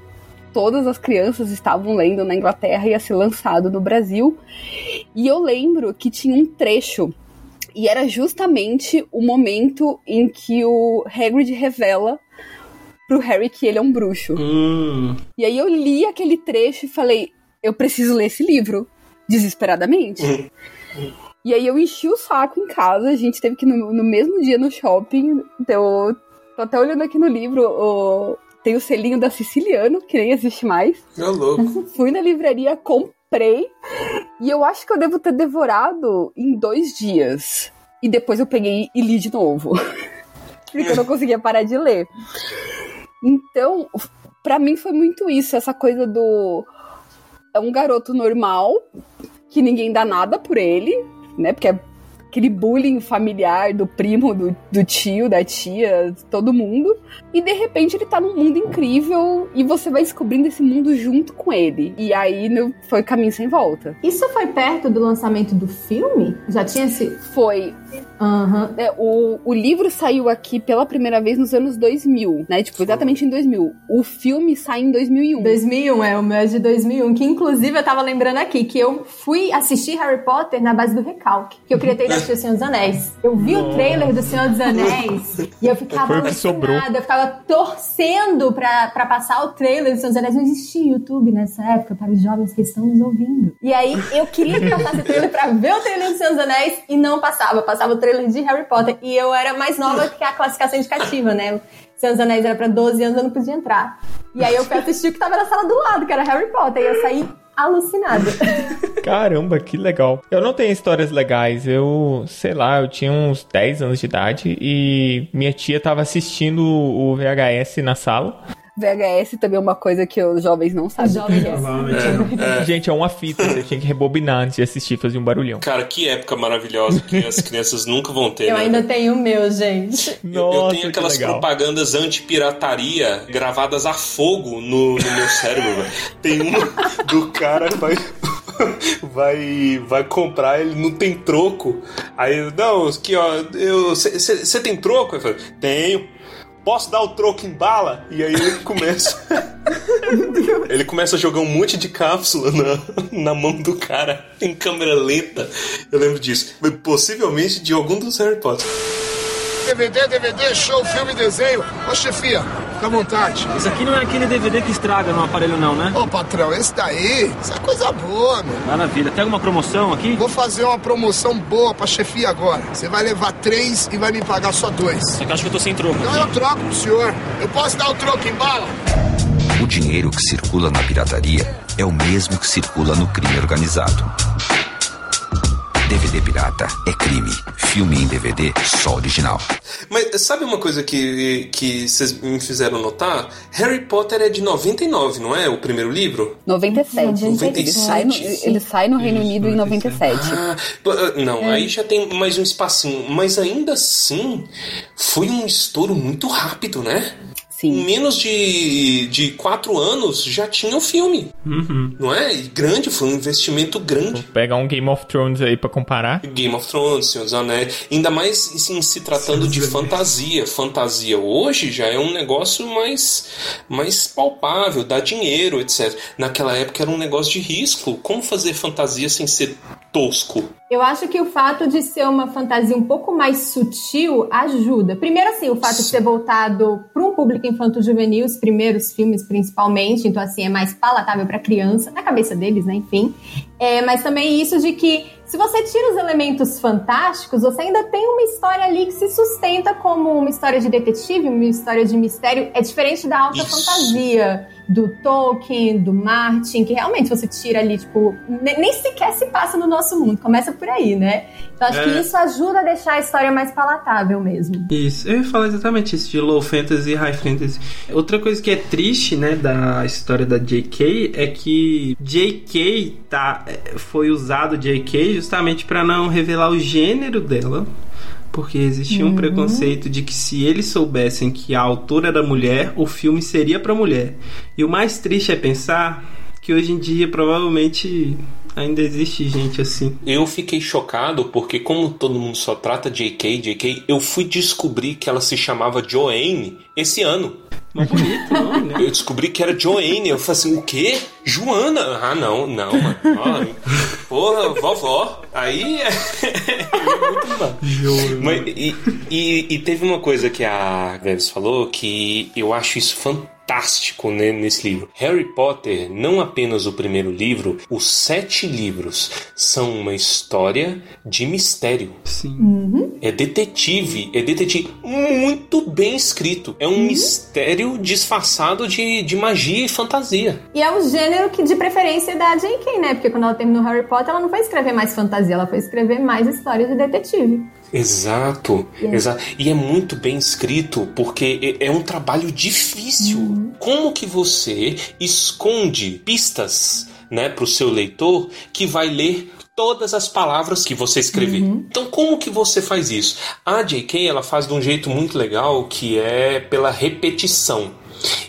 S5: todas as crianças estavam lendo na Inglaterra ia ser lançado no Brasil. E eu lembro que tinha um trecho e era justamente o momento em que o Hagrid revela pro Harry que ele é um bruxo.
S3: Hum.
S5: E aí eu li aquele trecho e falei, eu preciso ler esse livro, desesperadamente. E aí eu enchi o saco em casa, a gente teve que ir no, no mesmo dia no shopping. Então, eu tô até olhando aqui no livro, o- tem o selinho da Siciliano, que nem existe mais.
S1: É louco.
S5: Fui na livraria, comprei. E eu acho que eu devo ter devorado em dois dias. E depois eu peguei e li de novo. Porque eu não conseguia parar de ler. Então, pra mim foi muito isso, essa coisa do. É um garoto normal, que ninguém dá nada por ele, né? Porque é aquele bullying familiar do primo, do, do tio, da tia, todo mundo. E de repente ele tá num mundo incrível e você vai descobrindo esse mundo junto com ele. E aí no- foi caminho sem volta.
S4: Isso foi perto do lançamento do filme? Já tinha esse.
S5: Foi.
S4: Aham.
S5: É, o, o livro saiu aqui pela primeira vez nos anos 2000, né? Tipo, exatamente em 2000. O filme sai em 2001.
S4: 2001, é, o meu é de 2001, que inclusive eu tava lembrando aqui que eu fui assistir Harry Potter na base do recalque, que eu queria ter ido assistir O Senhor dos Anéis. Eu vi o trailer do Senhor dos Anéis e eu ficava
S2: Foi
S4: alucinada, eu ficava torcendo pra, pra passar o trailer do Senhor dos Anéis. Não existia YouTube nessa época para os jovens que estão nos ouvindo. E aí eu queria que passasse o trailer pra ver o trailer do Senhor dos Anéis e não passava. Passava o trailer de Harry Potter. E eu era mais nova que a classificação indicativa, né? Senhor dos Anéis era pra 12 anos, eu não podia entrar. E aí eu fui assistir o que tava na sala do lado, que era Harry Potter. E eu saí alucinada.
S2: Caramba, que legal. Eu não tenho histórias legais. Eu, sei lá, eu tinha uns 10 anos de idade e minha tia tava assistindo o VHS na sala.
S5: VHS também é uma coisa que os jovens não sabem.
S4: Jovens.
S1: É, é.
S2: Gente, é uma fita, você tinha que rebobinar antes de assistir, fazia um barulhão.
S1: Cara, que época maravilhosa que as crianças nunca vão ter,
S4: Eu
S1: né?
S4: ainda tenho o meu, gente.
S1: Eu- eu,
S2: Nossa,
S1: tenho
S2: que
S1: aquelas
S2: legal.
S1: propagandas anti-pirataria gravadas a fogo no, no meu cérebro, velho. Tem uma do cara vai. Vai, vai comprar, ele não tem troco. Aí, eu, não, aqui ó, você tem troco? Eu falo, tenho. Posso dar o troco em bala? E aí ele começa. ele começa a jogar um monte de cápsula na, na mão do cara em câmera lenta. Eu lembro disso. Possivelmente de algum dos Harry Potter.
S12: DVD, DVD, show, filme, desenho. Ô chefia, fica à vontade.
S13: Isso aqui não é aquele DVD que estraga no aparelho, não, né?
S12: Ô patrão, esse daí, isso é coisa boa, meu.
S13: Maravilha. Tem alguma promoção aqui?
S12: Vou fazer uma promoção boa pra chefia agora. Você vai levar três e vai me pagar só dois.
S13: Só que acho que eu tô sem troco.
S12: Não, eu troco pro senhor. Eu posso dar o troco em bala?
S14: O dinheiro que circula na pirataria é o mesmo que circula no crime organizado. DVD pirata é crime. Filme em DVD só original.
S1: Mas sabe uma coisa que, que vocês me fizeram notar? Harry Potter é de 99, não é? O primeiro livro?
S5: 97.
S1: 97.
S5: Ele sai no, ele sai no Reino Unido em 97.
S1: Ah, ah, não,
S5: É.
S1: aí já tem mais um espacinho. Mas ainda assim, foi um estouro muito rápido, né?
S5: Sim.
S1: Em menos de, de quatro anos já tinha o filme, não é? E grande, foi um investimento grande.
S2: Vou pegar um Game of Thrones aí pra comparar.
S1: Game of Thrones, Senhor dos Anéis, ainda mais em se tratando de fantasia. Fantasia hoje já é um negócio mais, mais palpável, dá dinheiro, etc. Naquela época era um negócio de risco. Como fazer fantasia sem ser tosco?
S4: Eu acho que o fato de ser uma fantasia um pouco mais sutil ajuda. Primeiro, assim, o fato de ser voltado para um público infanto-juvenil, os primeiros filmes principalmente, então, assim, é mais palatável para criança, na cabeça deles, né, enfim. É, mas também isso de que, se você tira os elementos fantásticos, você ainda tem uma história ali que se sustenta como uma história de detetive, uma história de mistério. É diferente da alta
S1: Isso.
S4: fantasia do Tolkien, do Martin, que realmente você tira ali, tipo, ne- nem sequer se passa no nosso mundo. Começa por aí, né? Então acho
S3: É.
S4: que isso ajuda a deixar a história mais palatável mesmo.
S3: Isso, eu ia falar exatamente isso, de low fantasy e high fantasy. Outra coisa que é triste, né, da história da J.K. é que J.K. Tá, é, foi usado J.K. justamente pra não revelar o gênero dela. Porque existia um
S4: Uhum.
S3: preconceito de que se eles soubessem que a autora era mulher, o filme seria pra mulher. E o mais triste é pensar que hoje em dia provavelmente ainda existe gente assim.
S1: Eu fiquei chocado porque, como todo mundo só trata JK, JK, eu fui descobrir que ela se chamava Joanne esse ano.
S3: Mas bonito, não, né?
S1: Eu descobri que era Joanne. Eu falei assim, o quê? Joana? Ah, não, não, mano. Ó, porra, vovó. Aí é, muito mal. Mas, e, e, e teve uma coisa que a Veves falou que eu acho isso fantástico né, nesse livro. Harry Potter, não apenas o primeiro livro, os sete livros são uma história de mistério.
S3: Sim.
S1: É detetive, é detetive muito bem escrito. É um mistério disfarçado de, de magia e fantasia.
S4: E é o gênero que de preferência da J.K., né? Porque quando ela terminou Harry Potter, ela não foi escrever mais fantasia, ela foi escrever mais histórias de detetive.
S1: Exato,
S4: Yeah.
S1: exato. E é muito bem escrito porque é é um trabalho difícil. Como que você esconde pistas, né, para o seu leitor que vai ler todas as palavras que você escrever? Então, como que você faz isso? A J.K. ela faz de um jeito muito legal que é pela repetição.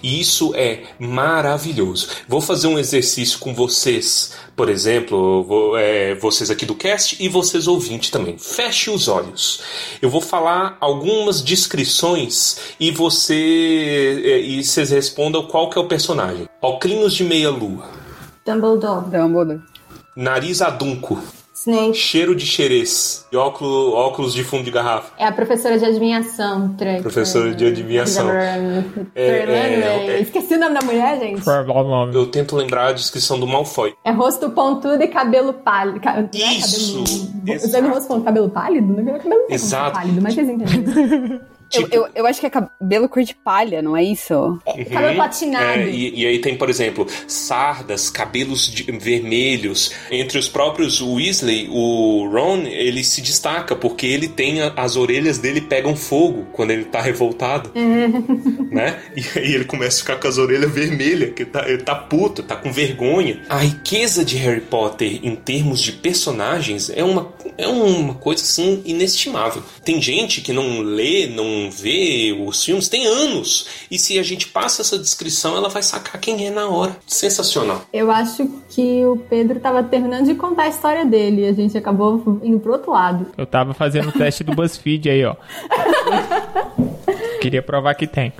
S1: E isso é maravilhoso. Vou fazer um exercício com vocês, por exemplo, vou- é, vocês aqui do cast e vocês ouvintes também. Feche os olhos. Eu vou falar algumas descrições e você é, e vocês respondam qual que é o personagem. Oclinhos de meia lua,
S4: Dumbledore.
S5: Dumbledore.
S1: nariz adunco,
S4: Snape.
S1: Cheiro de xerez. E óculos, óculos de fundo de garrafa.
S4: É a professora de adivinhação. Tre-
S1: Professora de adivinhação. É, é, é.
S4: Esqueci o nome da mulher, gente.
S1: Eu tento lembrar a descrição do Malfoy.
S4: É rosto pontudo e cabelo pálido. Ca- não é
S1: Isso!
S4: Cabelo... Usando rosto pontudo, cabelo pálido? Não é cabelo
S1: Exato.
S4: pálido, mas vocês entenderam.
S5: Eu, eu, eu acho que é cabelo cor de palha, não é isso?
S1: Uhum.
S4: cabelo platinado.
S1: É, e, e aí tem, por exemplo, sardas, cabelos de- vermelhos. Entre os próprios Weasley, o Ron, ele se destaca porque ele tem a- as orelhas dele pegam fogo quando ele tá revoltado, né? E aí ele começa a ficar com as orelhas vermelhas, que tá, ele tá puto, tá com vergonha. A riqueza de Harry Potter em termos de personagens é uma, é uma coisa assim inestimável. Tem gente que não lê, não vê os filmes, tem anos. E se a gente passa essa descrição, ela vai sacar quem é na hora. Sensacional.
S4: Eu acho que o Pedro tava terminando de contar a história dele e a gente acabou indo pro outro lado.
S2: Eu tava fazendo o teste do BuzzFeed aí, ó. Queria provar que tem.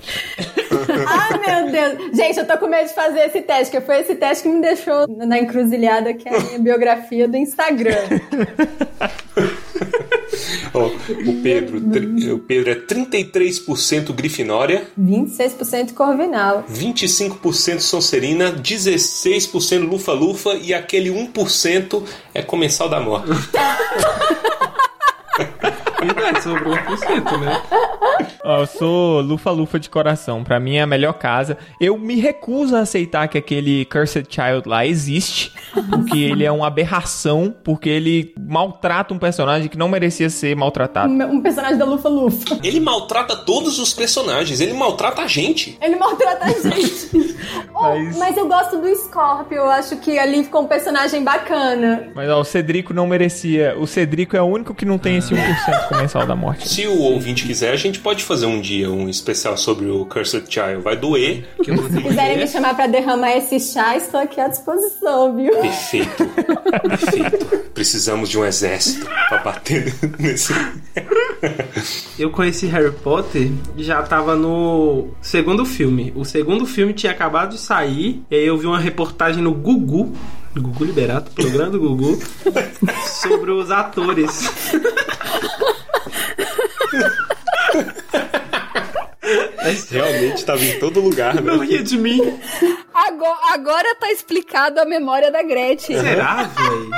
S4: Ai, meu Deus. Gente, eu tô com medo de fazer esse teste, que foi esse teste que me deixou na encruzilhada, que é a minha biografia do Instagram.
S1: Ó, o Pedro, o Pedro é 33% Grifinória,
S4: 26% Corvinal.
S1: 25% Sonserina, 16% Lufa-Lufa e aquele 1% é Comensal da Morte.
S3: Verdade, sobrou 1%, né?
S2: Ó, eu sou lufa-lufa de coração. Pra mim é a melhor casa. Eu me recuso a aceitar que aquele Cursed Child lá existe. Porque ele é uma aberração. Porque ele maltrata um personagem que não merecia ser maltratado.
S4: Um personagem da Lufa Lufa.
S1: Ele maltrata todos os personagens, ele maltrata a gente.
S4: Ele maltrata a gente. Oh,
S2: Mas-
S4: mas... eu gosto do Scorpio. Eu acho que ali ficou um personagem bacana.
S2: Mas ó, o Cedrico não merecia. O Cedrico é o único que não tem esse 1% comensal da morte.
S1: Se o ouvinte quiser, a gente pode fazer um dia um especial sobre o Cursed Child. Vai doer.
S4: Se quiserem me chamar pra derramar esse chá, estou aqui à disposição, viu?
S1: Perfeito. Perfeito. Precisamos de um exército pra bater nesse.
S3: Eu conheci Harry Potter e já tava no segundo filme. O segundo filme tinha acabado de sair, e aí eu vi uma reportagem no Gugu, Gugu Liberato, programa do Gugu, sobre os atores.
S1: Realmente estava em todo lugar, né?
S3: Não ria de mim.
S5: Agora, agora tá explicado a memória da Gretchen.
S3: Será, velho?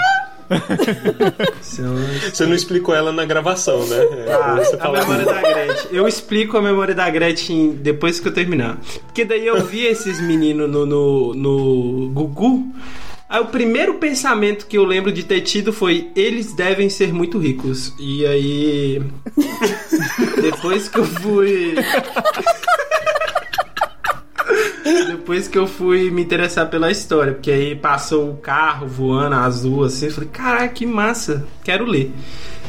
S1: Você não explicou ela na gravação, né? É,
S3: Ah,
S1: você
S3: a memória da Gretchen. Eu explico a memória da Gretchen depois que eu terminar. Porque daí eu vi esses meninos no, no, no Gugu. Aí o primeiro pensamento que eu lembro de ter tido foi: eles devem ser muito ricos. E aí. Depois que eu fui. Depois que eu fui me interessar pela história, porque aí passou o carro voando azul assim, eu falei, caraca, que massa, quero ler.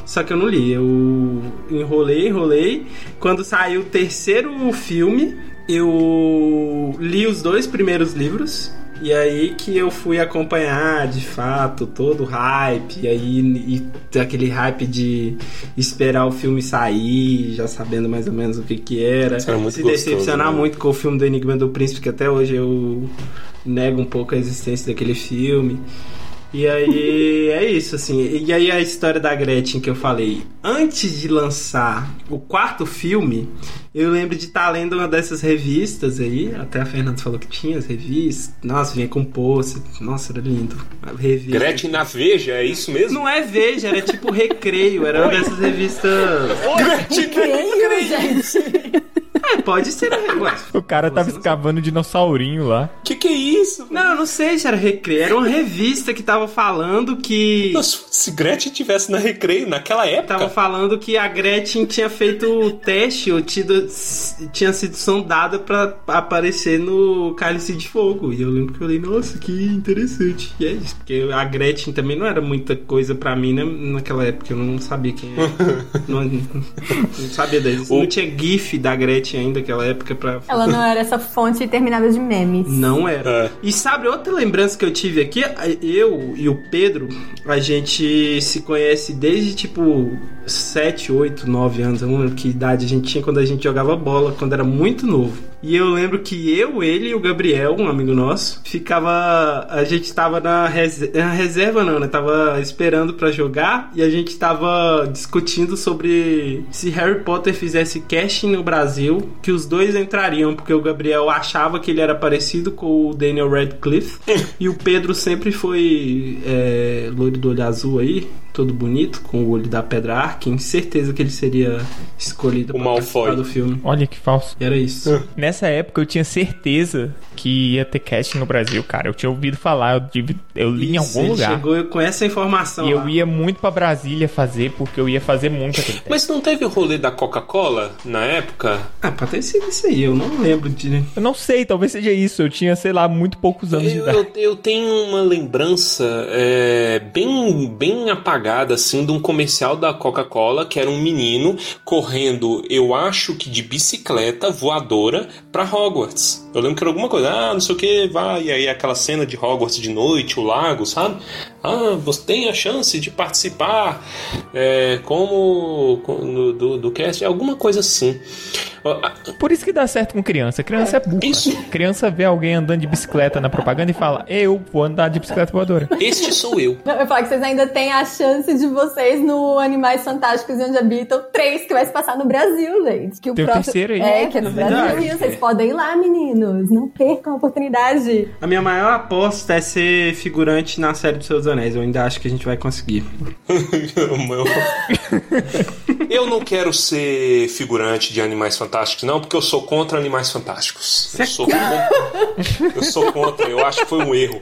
S3: Só que eu não li, eu enrolei, enrolei. Quando saiu o terceiro filme, eu li os dois primeiros livros. E aí que eu fui acompanhar de fato todo o hype, e aí e aquele hype de esperar o filme sair, já sabendo mais ou menos o que que era.
S1: Isso era muito
S3: se
S1: gostoso,
S3: decepcionar
S1: né?
S3: muito com o filme do Enigma do Príncipe, que até hoje eu nego um pouco a existência daquele filme. E aí é isso, assim. E aí a história da Gretchen que eu falei. Antes de lançar o quarto filme, eu lembro de estar lendo uma dessas revistas aí. Até a Fernanda falou que tinha as revistas. Nossa, vinha com post. Nossa, era lindo. Revista.
S1: Gretchen na Veja, é isso mesmo?
S3: Não é Veja, era tipo Recreio. Era uma dessas revistas.
S1: Gretchen
S4: Creio, gente.
S3: É, pode ser. Ué,
S2: O cara tava escavando dinossaurinho lá.
S1: Que que é isso?
S3: Não, eu não sei se era Recreio. Era uma revista que tava falando que.
S1: Nossa, se Gretchen tivesse na Recreio naquela época.
S3: Tava falando que a Gretchen tinha feito o teste ou tido, tinha sido sondada pra aparecer no Cálice de Fogo. E eu lembro que eu falei, nossa, que interessante. E é isso, porque a Gretchen também não era muita coisa pra mim né, naquela época. Eu não sabia quem era. não, não sabia disso. Não tinha GIF da Gretchen ainda naquela época pra.
S4: Ela não era essa fonte interminável de memes.
S3: Não era. E sabe outra lembrança que eu tive aqui? Eu e o Pedro, a gente se conhece desde tipo 7, 8, 9 anos, eu não lembro que idade a gente tinha quando a gente jogava bola, quando era muito novo. E eu lembro que eu, ele e o Gabriel, um amigo nosso, ficava. A gente tava na, res... na reserva, não, né? Tava esperando pra jogar e a gente tava discutindo sobre se Harry Potter fizesse casting no Brasil, que os dois entrariam, porque o Gabriel achava que ele era parecido com o Daniel Radcliffe e o Pedro sempre foi é, loiro do olho azul aí, todo bonito, com o olho da Pedra Arkin. Certeza que ele seria escolhido
S1: O
S3: pra
S1: Malfoy.
S3: participar do filme.
S2: Olha que falso.
S3: E era isso.
S2: Nessa época eu tinha certeza que ia ter casting no Brasil, cara. Eu tinha ouvido falar, eu, tive- eu li em
S3: Isso,
S2: algum
S3: ele
S2: lugar.
S3: chegou com essa informação.
S2: E eu
S3: lá.
S2: ia muito pra Brasília fazer, porque eu ia fazer muito aquele teste.
S1: Mas não teve o rolê da Coca-Cola na época?
S3: Ah, pode ter sido isso aí, eu não lembro de.
S2: Eu não sei, talvez seja isso. Eu tinha, sei lá, muito poucos anos de
S1: Eu,
S2: idade.
S1: eu, eu tenho uma lembrança é, bem, bem apagada assim de um comercial da Coca-Cola que era um menino correndo, eu acho que de bicicleta voadora pra Hogwarts. Eu lembro que era alguma coisa, ah, não sei o que, vai, e aí aquela cena de Hogwarts de noite, o lago, sabe? Ah, você tem a chance de participar é, como, com- no- do, do cast, alguma coisa assim. Ó, a-
S2: Por isso que dá certo com criança. Criança é, burra. Criança vê alguém andando de bicicleta na propaganda e fala: Eu vou andar de bicicleta voadora.
S1: Este sou eu.
S4: Não, eu falar que vocês ainda têm a chance de vocês no Animais Fantásticos e Onde Habitam 3, que vai se passar no Brasil, gente. Que o
S2: Tem o
S4: próximo-
S2: terceiro aí.
S4: É, que é no
S3: É verdade.
S4: Brasil. Vocês podem ir lá, meninos. Não percam a oportunidade.
S3: A minha maior aposta é ser figurante na série dos Seus Anéis. Eu ainda acho que a gente vai conseguir.
S1: Eu não quero ser figurante de Animais Fantásticos, não, porque eu sou contra Animais Fantásticos. Eu sou, contra, eu sou contra, eu acho que foi um erro.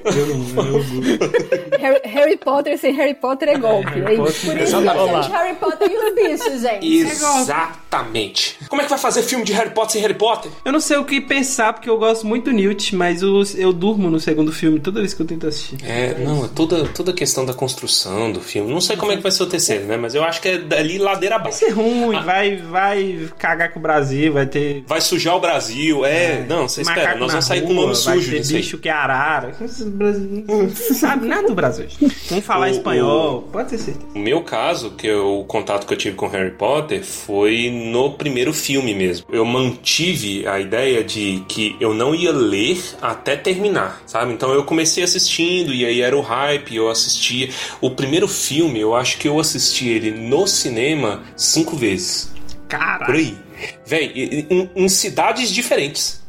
S5: Harry, Harry Potter sem Harry Potter é golpe. é isso.
S4: Por isso que
S1: Exatamente.
S4: Harry Potter e os bichos, gente.
S1: Exatamente. Como é que vai fazer filme de Harry Potter sem Harry Potter?
S3: Eu não sei o que pensar, porque eu gosto muito do Newt, mas os- eu durmo no segundo filme toda vez que eu tento assistir.
S1: É, não, é toda, toda a questão da construção do filme. Não sei como é que vai ser o terceiro, né? Mas eu acho que é dali ladeira
S3: Vai
S1: abaixo.
S3: ser ruim, vai, vai cagar com o Brasil, vai ter.
S1: Vai sujar o Brasil, é. não, você espera, nós vamos sair com o
S3: rua,
S1: nome
S3: vai
S1: sujo
S3: ter
S1: disso aí.
S3: bicho que é arara. Não sabe nada do Brasil. Vamos falar
S1: O-
S3: espanhol, pode ter certeza.
S1: O meu caso, que eu- o contato que eu tive com Harry Potter foi no primeiro filme mesmo. Eu mantive a ideia de que eu não ia ler até terminar, sabe? Então eu comecei assistindo e aí era o hype, eu assistia. O primeiro filme, eu acho que eu assisti ele no cinema cinco vezes.
S3: Cara.
S1: Por aí. Véi, em, em- cidades diferentes.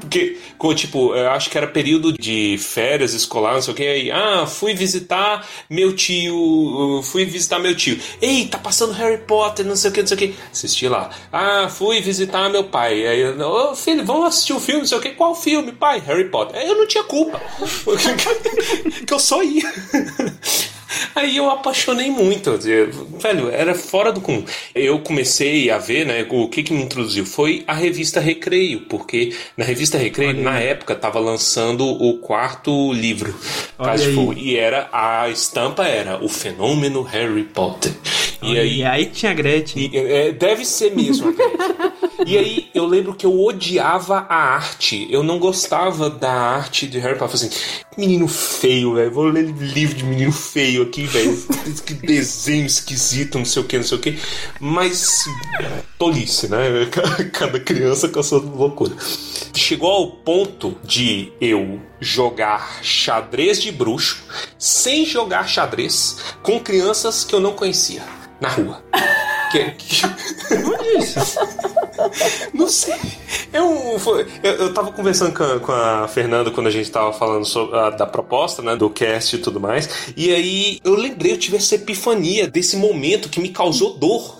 S1: Porque, com, tipo, eu acho que era período de férias escolar, não sei o que. Aí, ah, fui visitar meu tio. uh, Fui visitar meu tio. Ei, tá passando Harry Potter, não sei o que, não sei o que. Assisti lá. Ah, fui visitar meu pai. Aí, eu, ô filho, vamos assistir o filme, não sei o que. Qual filme, pai? Harry Potter. Aí eu não tinha culpa. que eu só ia. Aí eu apaixonei muito, velho, era fora do comum. Eu comecei a ver, né, o que que me introduziu foi a revista Recreio, porque na revista Recreio, na época, tava lançando o quarto livro,
S3: Olha aí.
S1: Fogo, e era, a estampa era o fenômeno Harry Potter. E aí,
S3: E aí tinha a Gretchen.
S1: e, é, deve ser mesmo, a Gretchen. E aí eu lembro que eu odiava a arte. Eu não gostava da arte de Harry Potter. Assim, menino feio, velho. Vou ler livro de menino feio aqui, velho. Que desenho esquisito, não sei o que, não sei o que. Mas tolice, né? Cada criança com a sua loucura. Chegou ao ponto de eu jogar xadrez de bruxo sem jogar xadrez com crianças que eu não conhecia na rua. Que, que...
S3: Onde isso?
S1: Não sei. Eu, eu, eu tava conversando com a, com a Fernanda quando a gente tava falando sobre, a- da proposta, né? Do cast e tudo mais. E aí eu lembrei, eu tive essa epifania desse momento que me causou dor.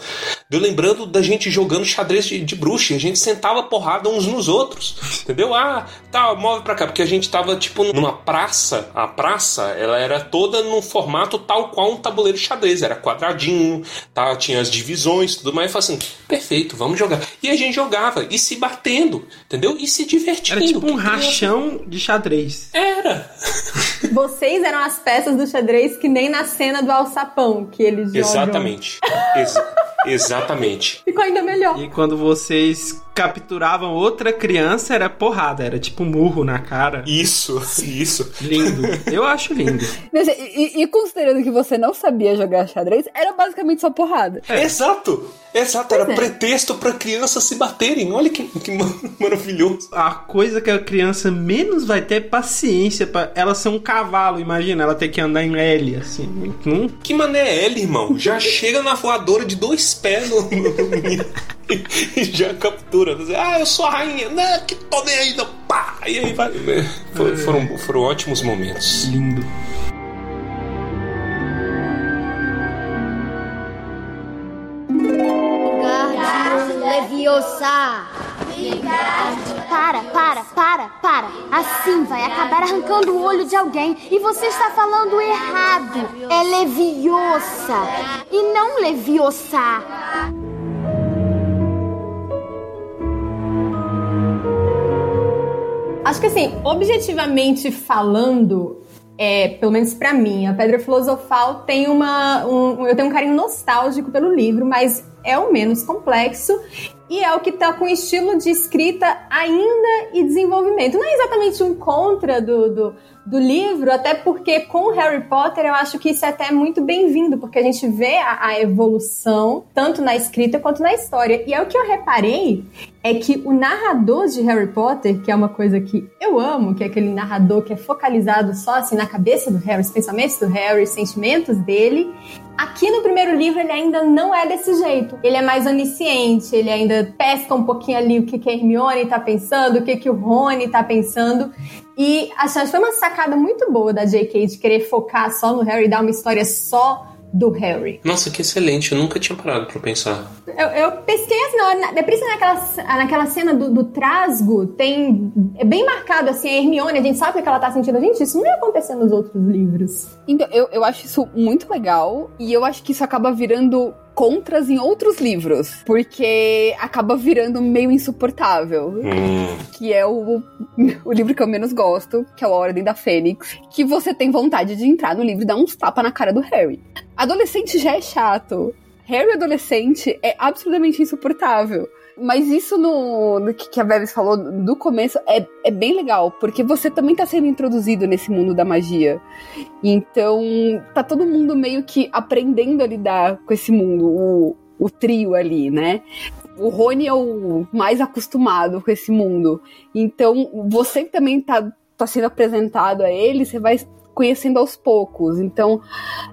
S1: Eu lembrando da gente jogando xadrez de, de bruxa. A gente sentava porrada uns nos outros. Entendeu? Ah, tá, move pra cá. Porque a gente tava, tipo, numa praça. A praça, ela era toda num formato tal qual um tabuleiro de xadrez. Era quadradinho, tá? tinha as divisões tudo mais. Eu falei assim, perfeito, vamos jogar. E a gente jogava e se batendo, entendeu? E se divertindo.
S3: Era tipo um
S1: porque criança-
S3: rachão de xadrez.
S1: Era.
S4: Vocês eram as peças do xadrez que nem na cena do alçapão que eles jogam.
S1: Exatamente. Exa- Exatamente.
S4: Ficou ainda melhor.
S3: E quando vocês capturavam outra criança, era porrada, era tipo murro na cara.
S1: Isso, isso.
S3: Lindo. Eu acho lindo.
S5: E, e- considerando que você não sabia jogar xadrez, era basicamente só porrada.
S1: Exato! Exato, era
S5: é.
S1: pretexto pra crianças se baterem. Olha que, que ma- maravilhoso.
S3: A coisa que a criança menos vai ter é paciência pra ela ser um cavalo, imagina, ela ter que andar em L, assim. Hum?
S1: Que mané é L, irmão? Já chega na voadora de dois pés no, no menino e já captura. Ah, eu sou a rainha. Não, que tô nem não. Pá! E aí vai. Foi- foram, foram ótimos momentos.
S3: Lindo.
S11: Wingardium Leviosa. Para, para, para, para. Assim vai acabar arrancando o olho de alguém. E você está falando errado. É Leviosa e não Leviosa.
S4: Acho que assim, objetivamente falando, é, pelo menos pra mim, a Pedra Filosofal tem uma. um- eu tenho um carinho nostálgico pelo livro, mas é o menos complexo e é o que tá com estilo de escrita ainda e desenvolvimento. Não é exatamente um contra do, do, do livro, até porque com Harry Potter eu acho que isso é até muito bem-vindo, porque a gente vê a, a evolução tanto na escrita quanto na história. E é o que eu reparei é que o narrador de Harry Potter, que é uma coisa que eu amo, que é aquele narrador que é focalizado só assim na cabeça do Harry, os pensamentos do Harry, os sentimentos dele, aqui no primeiro livro ele ainda não é desse jeito. Ele é mais onisciente, ele ainda pesca um pouquinho ali o que, que a Hermione tá pensando, o que, que o Rony tá pensando. E acho que foi uma sacada muito boa da J.K. de querer focar só no Harry e dar uma história só do Harry.
S1: Nossa, que excelente. Eu nunca tinha parado pra pensar.
S4: Eu, eu pesquei assim, na hora, na, principalmente naquela, naquela cena do, do trasgo, tem. É bem marcado assim, a Hermione, a gente sabe o que ela tá sentindo. Gente, isso não ia acontecer nos outros livros.
S5: Então, eu, eu acho isso muito legal e eu acho que isso acaba virando contras em outros livros, porque acaba virando meio insuportável. Que é o, o livro que eu menos gosto, que é o A Ordem da Fênix, que você tem vontade de entrar no livro e dar uns tapas na cara do Harry. Adolescente já é chato. Harry adolescente é absolutamente insuportável. Mas isso no, no que a Bevis falou do começo é, é bem legal, porque você também tá sendo introduzido nesse mundo da magia. Então, tá todo mundo meio que aprendendo a lidar com esse mundo, o, o trio ali, né? O Rony é o mais acostumado com esse mundo. Então, você também tá, tá sendo apresentado a ele, você vai conhecendo aos poucos. Então,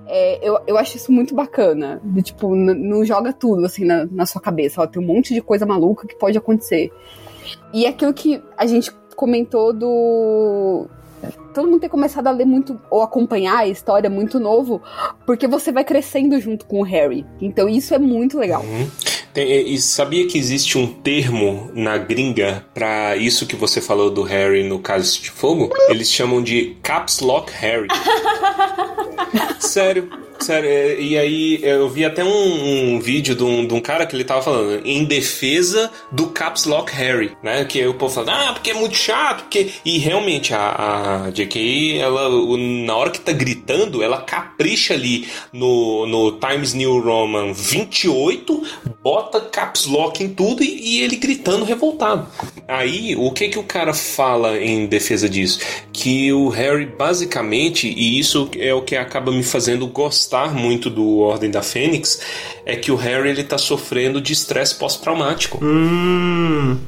S5: é, eu, eu acho isso muito bacana. De, tipo, não joga tudo assim na, na sua cabeça. Ó, tem um monte de coisa maluca que pode acontecer. E é aquilo que a gente comentou do. Todo mundo ter começado a ler muito ou acompanhar a história muito novo, porque você vai crescendo junto com o Harry. Então isso é muito legal.
S1: Tem- e sabia que existe um termo na gringa pra isso que você falou do Harry no Cálice de Fogo? Eles chamam de Caps Lock Harry. sério, sério. é, E aí eu vi até um, um vídeo de um, de um cara que ele tava falando em defesa do Caps Lock Harry, né? Que o povo falando, ah, porque é muito chato, porque... E realmente a, a J.K., ela, na hora que tá gritando, ela capricha ali no, no Times New Roman 28, bota Caps Lock em tudo e, e ele gritando revoltado. Aí, o que que o cara fala em defesa disso? Que o Harry, basicamente, e isso é o que acaba me fazendo gostar muito do Ordem da Fênix, é que o Harry ele tá sofrendo de estresse pós-traumático.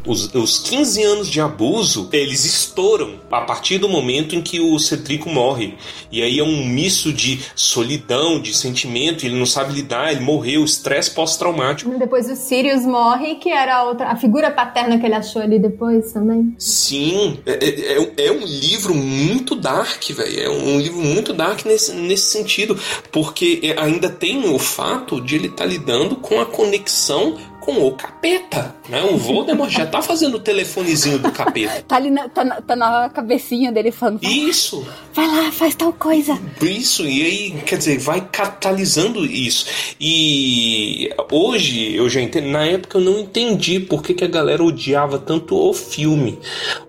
S1: Os, os 15 anos de abuso, eles estouram a partir do momento em que o Cedrico morre. E aí é um misto de solidão, de sentimento, ele não sabe lidar, ele morreu, estresse pós-traumático.
S4: Depois o Sirius morre, que era a outra, a figura paterna que ele achou ali depois também.
S1: Sim, é, é- é- é um livro muito dark, velho. É um livro muito dark nesse, nesse sentido, porque é- ainda tem o fato de ele estar lidando com a conexão com o capeta, né? O Voldemort já tá fazendo o telefonezinho do capeta.
S5: Tá ali na, tá na, tá na cabecinha dele falando.
S1: Isso!
S5: Vai lá, faz tal coisa.
S1: Isso, e aí, quer dizer, vai catalisando isso. E hoje eu já entendo. Na época eu não entendi por que, que a galera odiava tanto o filme.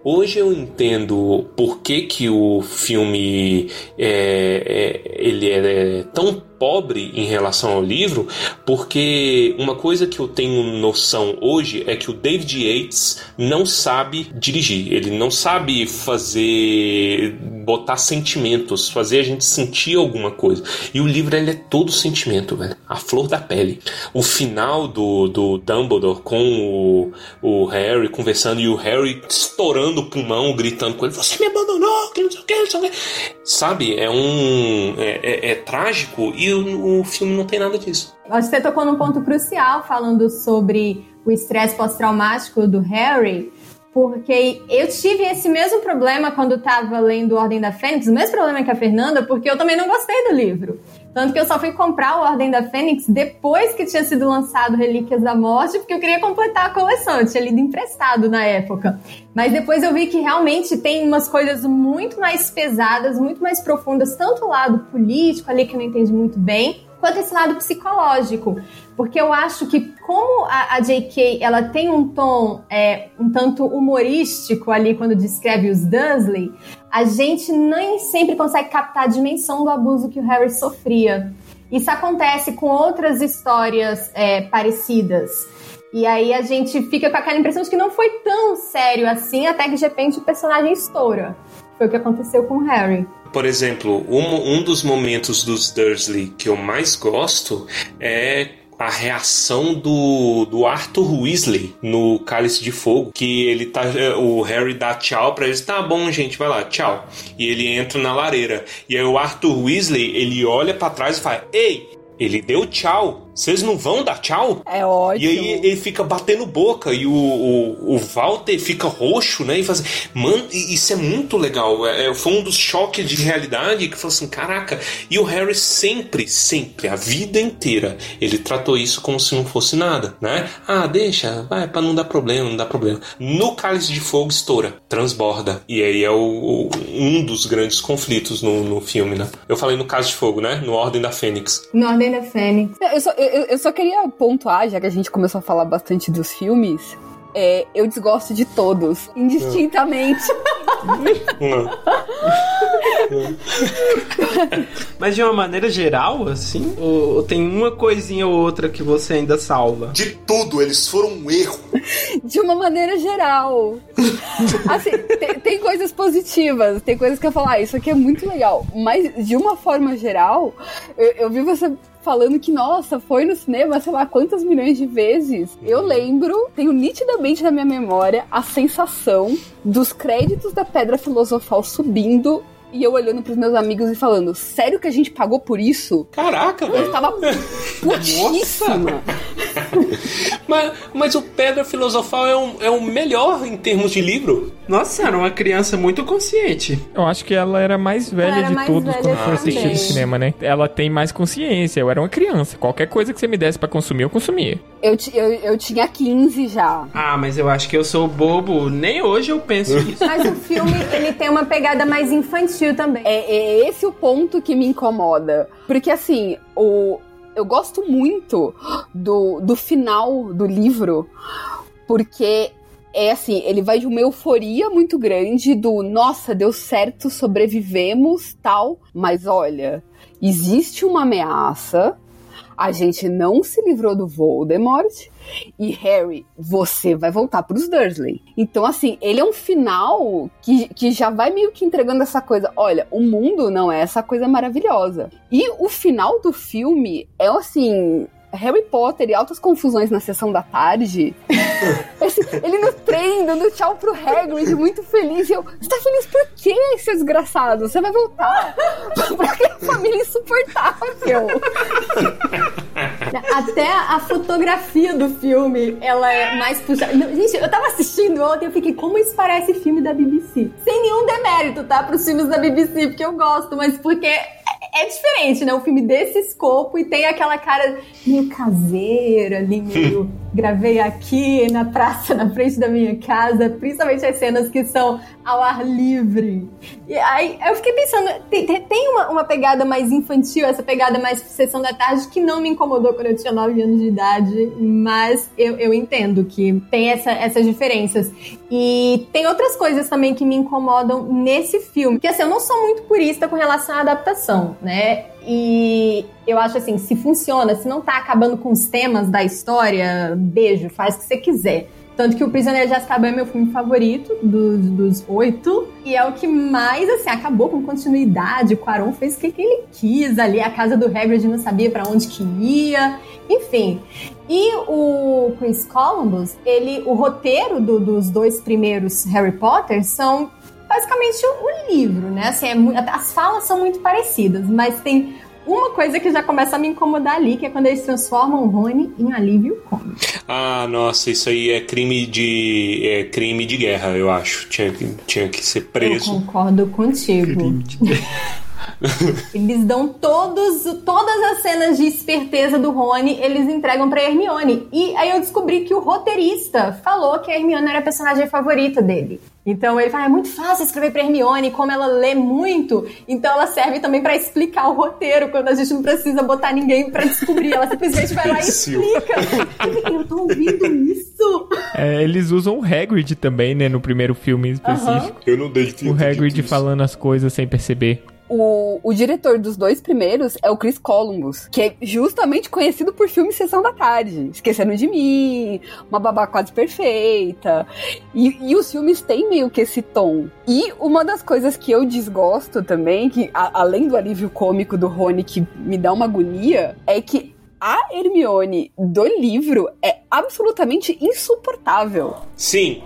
S1: Hoje eu entendo por que, que o filme é, é- ele é tão pobre em relação ao livro, porque uma coisa que eu tenho noção hoje é que o David Yates não sabe dirigir, ele não sabe fazer botar sentimentos, fazer a gente sentir alguma coisa. E o livro ele é todo sentimento, velho. A flor da pele. O final do, do Dumbledore com o, o Harry conversando e o Harry estourando o pulmão, gritando com ele: Você me abandonou, que não sei o que, não sei o que. Sabe? É um. É, é, é trágico e o, o filme não tem nada disso.
S4: Você tocou num ponto crucial falando sobre o estresse pós-traumático do Harry, porque eu tive esse mesmo problema quando estava lendo Ordem da Fênix, o mesmo problema que a Fernanda, porque eu também não gostei do livro. Tanto que eu só fui comprar o Ordem da Fênix depois que tinha sido lançado Relíquias da Morte, porque eu queria completar a coleção. Eu tinha lido emprestado na época. Mas depois eu vi que realmente tem umas coisas muito mais pesadas, muito mais profundas, tanto o lado político ali que eu não entendi muito bem, quanto esse lado psicológico. Porque eu acho que como a, a J.K. ela tem um tom é, um tanto humorístico ali quando descreve os Dursley, a gente nem sempre consegue captar a dimensão do abuso que o Harry sofria. Isso acontece com outras histórias é, parecidas. E aí a gente fica com aquela impressão de que não foi tão sério assim, até que de repente o personagem estoura. Foi o que aconteceu com o Harry.
S1: Por exemplo, um, um dos momentos dos Dursley que eu mais gosto é a reação do, do Arthur Weasley no Cálice de Fogo, que ele tá o Harry dá tchau para eles, tá bom, gente, vai lá, tchau. E ele entra na lareira. E aí o Arthur Weasley, ele olha para trás e fala: "Ei, ele deu tchau. Vocês não vão dar tchau?
S5: É ótimo.
S1: E aí ele fica batendo boca e o, o, o Walter fica roxo, né? E faz assim, mano, isso é muito legal. É, foi um dos choques de realidade que falou assim: caraca. E o Harry sempre, sempre, a vida inteira, ele tratou isso como se não fosse nada, né? Ah, deixa, vai, pra não dar problema, não dá problema. No Cálice de Fogo estoura, transborda. E aí é o, o, um dos grandes conflitos no, no filme, né? Eu falei no Cálice de Fogo, né? No Ordem da Fênix.
S4: No Ordem da Fênix.
S5: Eu só, eu, eu só queria pontuar, já que a gente começou a falar bastante dos filmes, é, eu desgosto de todos, indistintamente.
S3: Mas de uma maneira geral, assim? Ou, ou, tem uma coisinha ou outra que você ainda salva?
S12: De tudo, eles foram um erro.
S5: De uma maneira geral. assim, tem, tem, coisas positivas, tem coisas que eu falo, ah, isso aqui é muito legal. Mas de uma forma geral, eu, eu vi você falando que, nossa, foi no cinema, sei lá quantas milhões de vezes. Eu lembro, tenho nitidamente na minha memória a sensação dos créditos da Pedra Filosofal subindo e eu olhando pros meus amigos e falando, sério que a gente pagou por isso?
S1: Caraca, velho.
S5: Eu tava putíssima.
S1: mas, mas o Pedra Filosofal é, um, é o melhor em termos de livro.
S3: Nossa, era uma criança muito consciente.
S2: Eu acho que ela era mais velha era de mais todos quando foi assistir no cinema, né? Ela tem mais consciência. Eu era uma criança. Qualquer coisa que você me desse para consumir, eu consumia.
S5: Eu, eu, eu tinha 15 já.
S3: Ah, mas eu acho que eu sou bobo. Nem hoje eu penso isso.
S4: Mas o filme, ele tem uma pegada mais infantil também.
S5: É, é esse o ponto que me incomoda. Porque, assim, o, eu gosto muito do, do final do livro, porque é assim, ele vai de uma euforia muito grande do nossa, deu certo, sobrevivemos, tal, mas olha, existe uma ameaça, a gente não se livrou do Voldemort, e Harry, você vai voltar para os Dursley. Então, assim, ele é um final que, que já vai meio que entregando essa coisa. Olha, o mundo não é essa coisa maravilhosa. E o final do filme é assim. Harry Potter e altas confusões na sessão da tarde. Esse, ele no trem, dando tchau pro Hagrid, muito feliz. E eu, você tá feliz por quê, seu desgraçado? Você vai voltar pra aquela família insuportável.
S4: Até a fotografia do filme, ela é mais puxada. Gente, eu tava assistindo ontem, eu fiquei, como isso parece filme da BBC? Sem nenhum demérito, tá? Pros filmes da BBC, porque eu gosto, mas porque é diferente, né? Um filme desse escopo e tem aquela cara meio caseira ali, meio gravei aqui na praça, na frente da minha casa, principalmente as cenas que são ao ar livre. E aí eu fiquei pensando, tem, tem uma, uma, pegada mais infantil, essa pegada mais sessão da tarde, que não me incomodou quando eu tinha 9 anos de idade, mas eu, eu entendo que tem essa, essas diferenças. E tem outras coisas também que me incomodam nesse filme, que assim, eu não sou muito purista com relação à adaptação, né? E eu acho assim, se funciona, se não tá acabando com os temas da história, beijo, faz o que você quiser. Tanto que o Prisioneiro de Azkaban é meu filme favorito dos, oito. E é o que mais, assim, acabou com continuidade. O Quaron fez o que, que ele quis ali. A casa do Hagrid não sabia para onde que ia. Enfim. E o Chris Columbus, ele, o roteiro do, dos dois primeiros Harry Potter são basicamente o livro, né? Assim, é muito, as falas são muito parecidas, mas tem uma coisa que já começa a me incomodar ali, que é quando eles transformam o Rony em alívio cômico.
S1: Ah, nossa, isso aí é crime de é crime de guerra, eu acho. Tinha, que- tinha que ser preso.
S4: Eu concordo contigo. Eles dão todos, todas as cenas de esperteza do Rony, eles entregam pra Hermione. E aí eu descobri que o roteirista falou que a Hermione era a personagem favorita dele. Então ele fala, é muito fácil escrever pra Hermione, como ela lê muito, então ela serve também pra explicar o roteiro, quando a gente não precisa botar ninguém pra descobrir. Ela simplesmente vai lá e explica. Eu tô ouvindo isso.
S2: É, eles usam o Hagrid também, né, no primeiro filme específico.
S1: Eu não dei
S2: O Hagrid falando as coisas sem perceber.
S5: O, o diretor dos dois primeiros é o Chris Columbus, que é justamente conhecido por filmes Sessão da Tarde. Esquecendo de Mim, Uma Babá Quase Perfeita. E, e os filmes têm meio que esse tom. E uma das coisas que eu desgosto também, que a- além do alívio cômico do Rony, que me dá uma agonia, é que a Hermione do livro é absolutamente insuportável.
S1: Sim.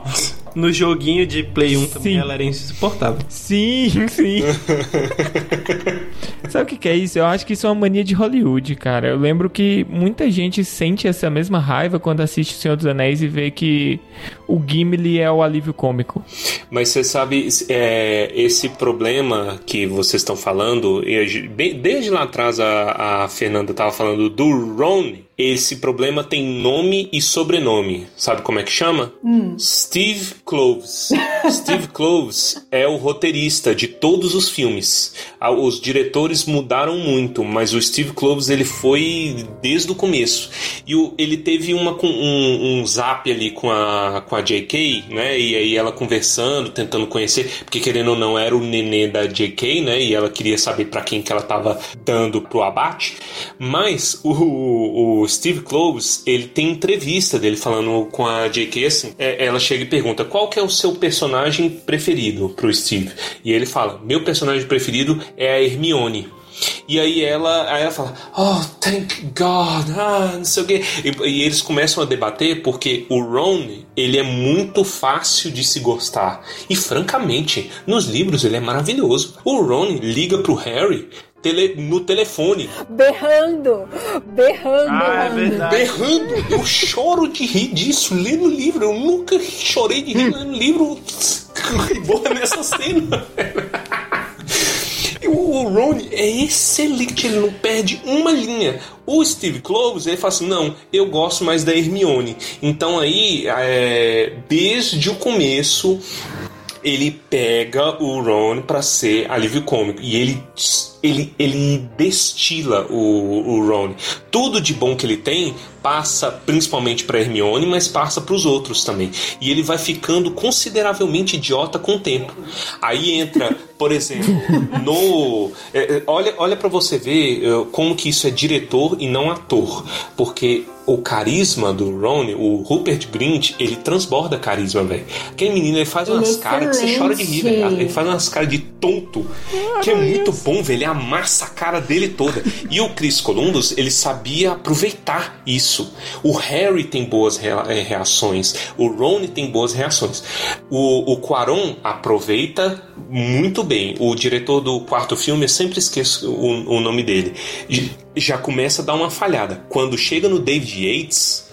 S3: No joguinho de Play 1 também ela era insuportável.
S2: Sim, sim. Sabe o que, que é isso? Eu acho que isso é uma mania de Hollywood, cara. Eu lembro que muita gente sente essa mesma raiva quando assiste O Senhor dos Anéis e vê que o Gimli é o alívio cômico.
S1: Mas você sabe, é, esse problema que vocês estão falando, e desde lá atrás a, a Fernanda estava falando do Ron, esse problema tem nome e sobrenome. Sabe como é que chama? Steve Cloves. Steve Cloves é o roteirista de todos os filmes. Os diretores mudaram muito, mas o Steve Cloves ele foi desde o começo. E o- ele teve uma, um, um zap ali com a, com a JK, né? E aí ela conversando, tentando conhecer, porque querendo ou não era o nenê da JK, né? E ela queria saber pra quem que ela tava dando pro abate. Mas o, o Steve Cloves, ele tem entrevista dele falando com a JK assim. é, ela chega e pergunta: qual que é o seu personagem preferido pro Steve? E ele fala: meu personagem preferido é a Hermione. E aí ela, aí ela fala, oh, thank God, ah, não sei o quê. E, e eles começam a debater porque o Ron, ele é muito fácil de se gostar. E francamente, nos livros ele é maravilhoso. O Ron liga pro Harry tele- no telefone.
S5: Berrando, berrando,
S1: Ah, é
S5: berrando.
S1: Berrando. Eu choro de rir disso lendo o livro. Eu nunca chorei de rir lendo livro. Boa nessa cena. E o o Ron é excelente, ele não perde uma linha. O Steve Cloves, ele fala assim: não, eu gosto mais da Hermione. Então aí, é, desde o começo, ele pega o Ron pra ser alívio cômico. E ele, ele, ele destila o, o Ron. Tudo de bom que ele tem passa principalmente pra Hermione, mas passa pros outros também. E ele vai ficando consideravelmente idiota com o tempo. Aí entra, por exemplo, no. é, é, olha olha para você ver é, como que isso é diretor e não ator. Porque o carisma do Ron, o Rupert Grint, ele transborda carisma, velho. Aquele menino, ele faz
S4: é
S1: umas caras que você chora de rir, velho. Ele faz umas caras de tonto, que é muito bom, velho. Ele amassa a cara dele toda. E o Chris Columbus, ele sabia aproveitar isso. O Harry tem boas eh, reações, o Ron tem boas reações. O, o Quaron aproveita muito bem. O diretor do quarto filme, eu sempre esqueço o, o nome dele. Já começa a dar uma falhada. Quando chega no David Yates,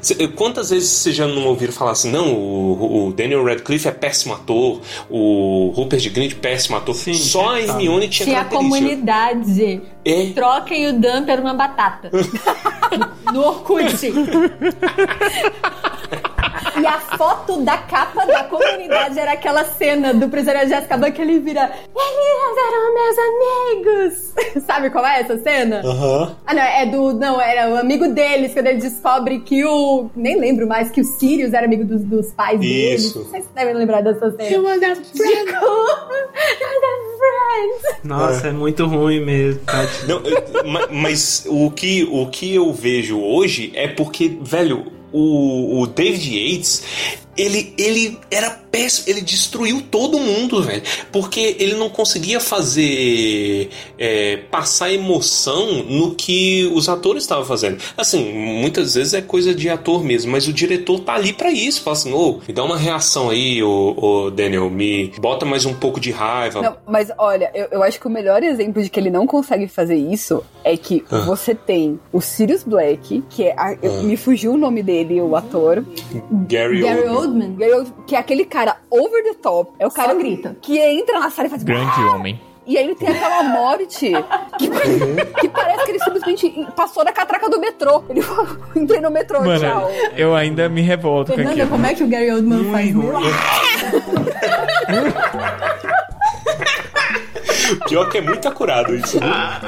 S1: Cê- Quantas vezes vocês já não ouviram falar assim, não, o, o Daniel Radcliffe é péssimo ator, o Rupert Grint péssimo ator, só a Hermione tinha,
S4: Tinha a
S1: característica.
S4: comunidade.
S1: É.
S4: Troquem o Dan por uma batata. no Orkut. E a foto da capa da comunidade era aquela cena do prisioneiro de Azkaban que ele vira Eles eram meus amigos! Sabe qual é essa cena?
S1: Aham.
S4: Ah, não, é do. Não, era o amigo deles, quando ele descobre que o. Nem lembro mais, que o Sirius era amigo dos, dos pais deles.
S1: Isso.
S4: Vocês devem lembrar dessa cena.
S9: You was a friend.
S4: Friends!
S15: Nossa, é, muito ruim mesmo.
S1: Não, eu- ma- mas o que, o que eu vejo hoje é porque, velho, o, o David Yates, ele, ele era péssimo, ele destruiu todo mundo, velho. Porque ele não conseguia fazer. é, passar emoção no que os atores estavam fazendo. Assim, muitas vezes é coisa de ator mesmo, mas o diretor tá ali pra isso. Fala assim, ô, me dá uma reação aí, ô, ô, Daniel, me bota mais um pouco de raiva.
S5: Não, mas olha, eu, eu acho que o melhor exemplo de que ele não consegue fazer isso é que
S1: Ah.
S5: você tem o Sirius Black, que é. a-
S1: Ah.
S5: Me fugiu o nome dele, o ator.
S1: Gary,
S4: Gary
S1: Oldman.
S4: Oldman.
S5: Gary Oldman, Que é aquele cara over the top. É o cara
S4: Só grita.
S5: que entra na sala e faz.
S2: Grande homem.
S5: E aí ele tem aquela morte que, que parece que ele simplesmente passou da catraca do metrô. Ele entrei no metrô,
S2: Mano,
S5: tchau.
S2: eu ainda me revolto com
S4: Fernanda,
S2: aquilo.
S4: como é que o Gary Oldman faz?
S1: Pior que é muito acurado isso. né?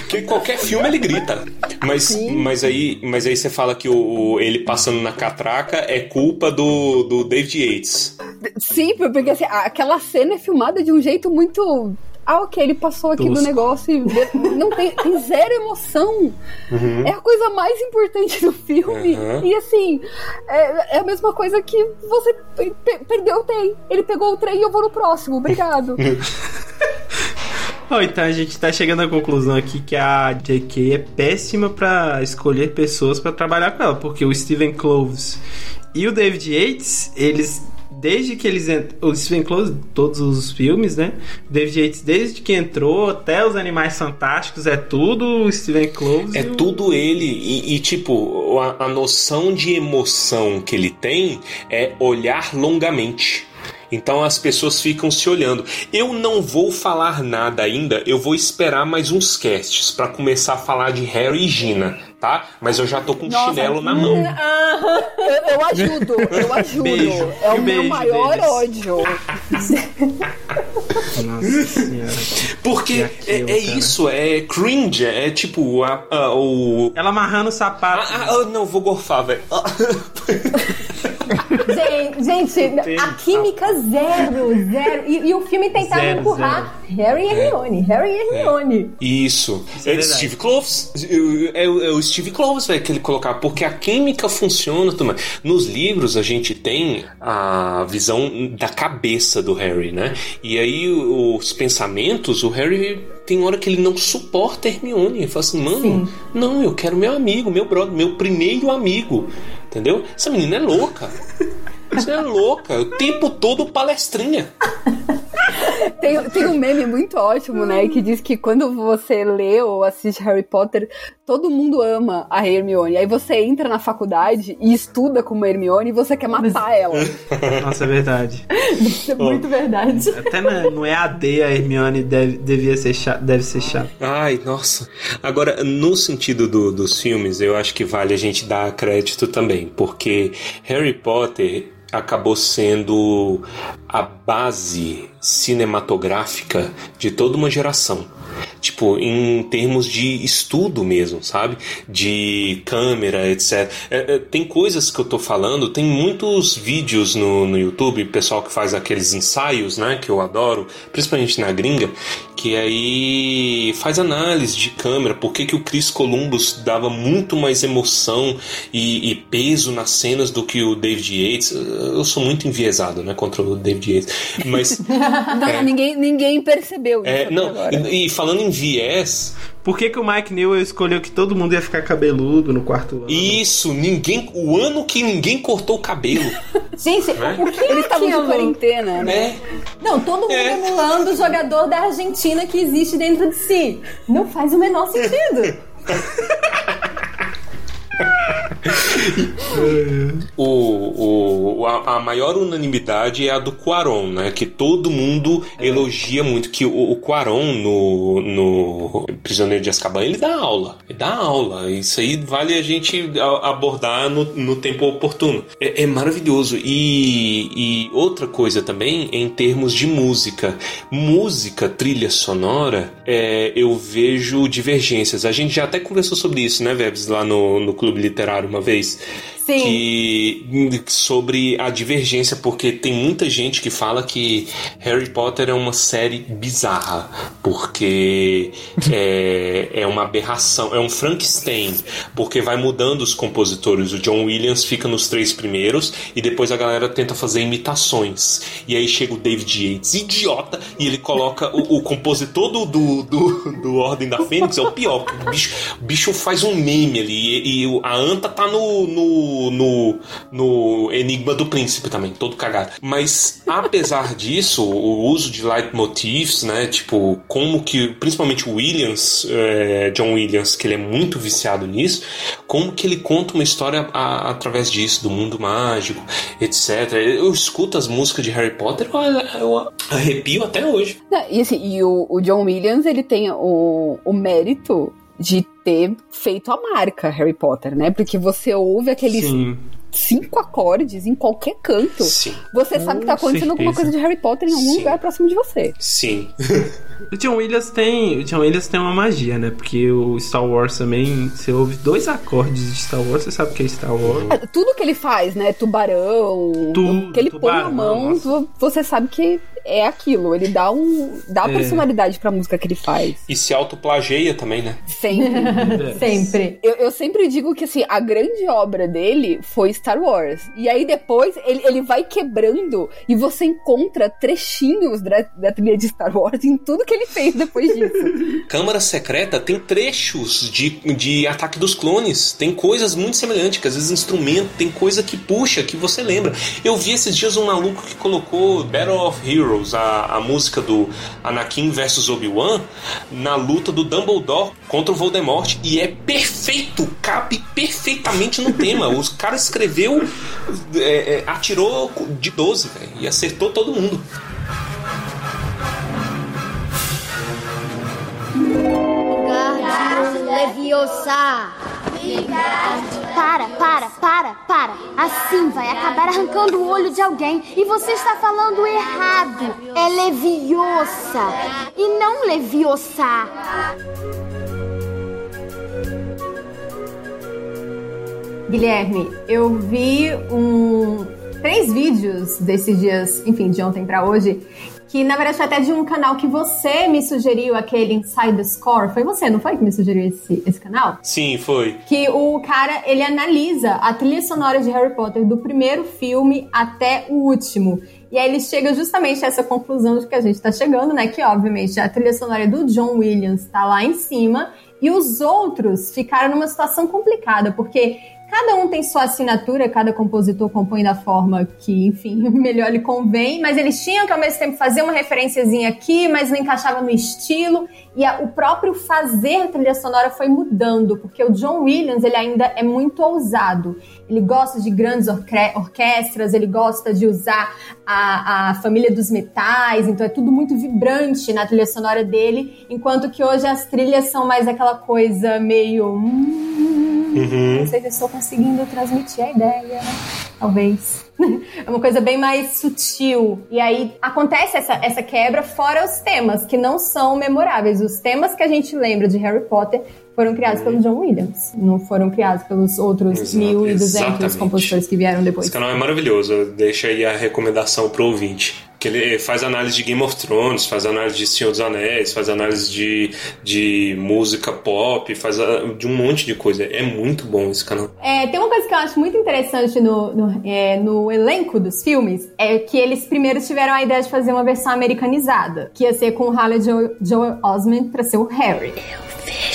S1: Porque qualquer filme ele grita. Mas, mas, aí, mas aí você fala que o, ele passando na catraca é culpa do, do David Yates.
S5: Sim, porque assim, aquela cena é filmada de um jeito muito. Ah, ok, ele passou aqui do
S1: Tosco.
S5: negócio e não tem, tem zero emoção.
S1: Uhum.
S5: É a coisa mais importante do filme.
S1: Uhum.
S5: E assim, é, é a mesma coisa que você pe- pe- perdeu o trem. Ele pegou o trem e eu vou no próximo. Obrigado.
S15: Bom, então a gente tá chegando à conclusão aqui que a JK é péssima pra escolher pessoas pra trabalhar com ela, porque o Steven Cloves e o David Yates, eles desde que eles ent- o Steven Cloves, todos os filmes, né? O David Yates desde que entrou até os Animais Fantásticos é tudo o Steven Cloves.
S1: É
S15: o-
S1: tudo ele. E, e, tipo, a, a noção de emoção que ele tem é olhar longamente. Então as pessoas ficam se olhando. Eu não vou falar nada ainda, eu vou esperar mais uns casts pra começar a falar de Harry e Gina, tá? Mas eu já tô com
S5: Nossa,
S1: chinelo na mão.
S5: eu, eu ajudo, eu ajudo.
S15: Beijo.
S5: É o meu
S15: beijo
S5: maior
S15: deles?
S5: ódio.
S15: Nossa senhora.
S1: Porque
S15: E
S1: é,
S15: aquilo,
S1: é
S15: cara?
S1: isso, é cringe, é tipo a, a- o.
S15: Ela amarrando o sapato.
S1: Ah, ah, não, vou gorfar, velho.
S4: Gente, gente, a química zero, zero. E, e o filme tentava
S15: Zero,
S4: empurrar Harry e Hermione, Harry e Hermione.
S1: Isso.
S15: Isso é
S1: é. Steve Cloves. É, o- é o Steve Cloves velho, que ele colocava, porque a química funciona também. Nos livros a gente tem a visão da cabeça do Harry, né? E aí os pensamentos, o Harry tem hora que ele não suporta Hermione. Ele fala assim, mano,
S4: Sim.
S1: não, eu quero meu amigo, meu brother, meu primeiro amigo. Entendeu? Essa menina é louca. Você é louca. O tempo todo palestrinha.
S5: Tem, tem um meme muito ótimo, né? Que diz que quando você lê ou assiste Harry Potter, todo mundo ama a Hermione. Aí você entra na faculdade e estuda como Hermione e você quer matar ela.
S15: Nossa, é verdade.
S4: Isso é muito verdade.
S15: Até na- no EAD a Hermione deve, devia ser chata, deve ser chata.
S1: Ai, nossa. Agora, no sentido do- dos filmes, eu acho que vale a gente dar crédito também, porque Harry Potter acabou sendo a base cinematográfica de toda uma geração. Tipo, em termos de estudo mesmo, sabe? De câmera, etc. É, é, tem coisas que eu tô falando, tem muitos vídeos no, no YouTube, pessoal que faz aqueles ensaios, né? Que eu adoro, principalmente na gringa, que aí faz análise de câmera, por que, que o Chris Columbus dava muito mais emoção e, e peso nas cenas do que o David Yates. Eu sou muito enviesado, né? Contra o David Yates. Mas.
S5: Não, ninguém, ninguém percebeu.
S1: É, não, e, e falando em viés,
S15: Por que, que o Mike Newell escolheu que todo mundo ia ficar cabeludo no quarto ano?
S1: isso, ninguém. O ano que ninguém cortou o cabelo.
S4: Gente,
S1: É?
S4: o que é
S5: Eles estavam de quarentena, né?
S1: né?
S4: Não, todo mundo
S1: É.
S4: emulando o jogador da Argentina que existe dentro de si. Não faz o menor sentido.
S1: O, o, a, a maior unanimidade é a do Quaron, né? Que todo mundo elogia muito. Que o, o Quaron no, no Prisioneiro de Azkaban, ele dá aula. Ele dá aula. Isso aí vale a gente abordar no, no tempo oportuno. É, é maravilhoso. E, e outra coisa também, em termos de música. Música, trilha sonora, é, eu vejo divergências. A gente já até conversou sobre isso, né, Vebs, lá no, no Clube Literário uma vez. Que sobre a divergência, porque tem muita gente que fala que Harry Potter é uma série bizarra, porque é, é uma aberração, é um Frankenstein, porque vai mudando os compositores. O John Williams fica nos três primeiros e depois a galera tenta fazer imitações. E aí chega o David Yates, idiota, e ele coloca o, o compositor do, do, do, do Ordem da Fênix, é o pior, porque o bicho, o bicho faz um meme ali, e, e a Anta tá no, no, no, no Enigma do Príncipe também, todo cagado. Mas, apesar disso, o uso de leitmotifs, né, tipo, como que, principalmente o Williams, é, John Williams, que ele é muito viciado nisso, como que ele conta uma história a, através disso, do mundo mágico, etc. Eu escuto as músicas de Harry Potter, eu, eu arrepio até hoje.
S5: E assim, e o, o John Williams, ele tem o, o mérito de ter feito a marca Harry Potter, né? Porque você ouve aqueles
S15: Sim.
S5: cinco acordes em qualquer canto.
S1: Sim.
S5: Você sabe que tá acontecendo alguma coisa
S15: certeza.
S5: de Harry Potter em algum
S1: Sim.
S5: lugar próximo de você.
S1: Sim.
S15: O John Williams tem, o John Williams tem uma magia, né? Porque o Star Wars também, você ouve dois acordes de Star Wars, você sabe que é Star Wars.
S5: Ah, Tudo que ele faz, né? Tubarão,
S15: Tudo,
S5: que ele põe na mão,
S15: nossa.
S5: vo- você sabe que é aquilo. Ele dá um. dá
S1: É.
S5: personalidade pra música que ele faz.
S1: E se autoplageia também, né?
S5: Sempre.
S4: Sempre.
S5: Eu, eu sempre digo que assim, a grande obra dele foi Star Wars. E aí depois ele, ele vai quebrando e você encontra trechinhos da, da trilha de Star Wars em tudo que ele fez depois disso.
S1: Câmara Secreta tem trechos de, de Ataque dos Clones. Tem coisas muito semelhantes, que às vezes instrumento, tem coisa que puxa, que você lembra. Eu vi esses dias um maluco que colocou Battle of Heroes, a, a música do Anakin versus Obi-Wan, na luta do Dumbledore contra o Voldemort. E é perfeito, cabe perfeitamente no tema. Os cara escreveu, é, é, atirou de 12, velho, e acertou todo mundo.
S11: Leviosa. Para, para, para, para. Assim vai acabar arrancando o olho de alguém. E você está falando errado. É Leviosa e não Leviosa.
S4: Guilherme, eu vi um três vídeos desses dias, enfim, de ontem pra hoje, que na verdade foi até de um canal que você me sugeriu, aquele Inside the Score. Foi você, não foi que me sugeriu esse, esse canal?
S1: Sim, foi.
S4: Que o cara, ele analisa a trilha sonora de Harry Potter do primeiro filme até o último. E aí ele chega justamente a essa conclusão de que a gente tá chegando, né? Que obviamente a trilha sonora do John Williams tá lá em cima e os outros ficaram numa situação complicada, porque cada um tem sua assinatura, cada compositor compõe da forma que, enfim, melhor lhe convém, mas eles tinham que ao mesmo tempo fazer uma referenciazinha aqui, mas não encaixava no estilo, e a- o próprio fazer trilha sonora foi mudando, porque o John Williams, ele ainda é muito ousado. Ele gosta de grandes orque- orquestras, ele gosta de usar a, a família dos metais, então é tudo muito vibrante na trilha sonora dele, enquanto que hoje as trilhas são mais aquela coisa meio. hum, Não sei se eu estou conseguindo transmitir a ideia, talvez. É uma coisa bem mais sutil. E aí acontece essa, essa quebra, fora os temas, que não são memoráveis. Os temas que a gente lembra de Harry Potter foram criados pelo John Williams, não foram criados pelos outros
S1: Exato,
S4: 1.200
S1: exatamente.
S4: compositores que vieram depois.
S1: Esse canal é maravilhoso. Deixa aí a recomendação pro ouvinte. Que ele faz análise de Game of Thrones, faz análise de Senhor dos Anéis, faz análise de, de música pop, faz a- de um monte de coisa. É muito bom esse canal.
S4: É, tem uma coisa que eu acho muito interessante no, no, é, no elenco dos filmes, é que eles primeiro tiveram a ideia de fazer uma versão americanizada, que ia ser com o Halle Jo- Joel Osment pra ser o Harry.
S11: Vejo gente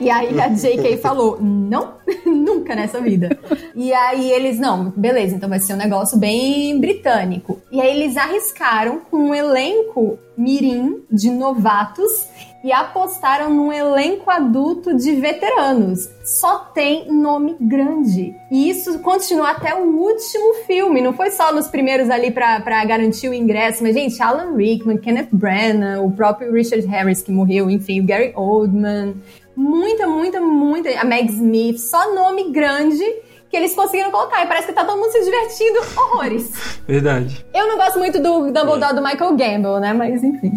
S4: E aí a J.K. falou, não, nunca nessa vida. E aí eles, não, beleza, então vai ser um negócio bem britânico. E aí eles arriscaram com um elenco mirim de novatos e apostaram num elenco adulto de veteranos. Só tem nome grande. E isso continua até o último filme. Não foi só nos primeiros ali pra, pra garantir o ingresso, mas, gente, Alan Rickman, Kenneth Branagh, o próprio Richard Harris que morreu, enfim, o Gary Oldman. Muita, muita, muita. A Meg Smith, só nome grande que eles conseguiram colocar. E parece que tá todo mundo se divertindo horrores.
S15: Verdade.
S4: Eu não gosto muito do Dumbledore do Michael Gamble, né? Mas enfim.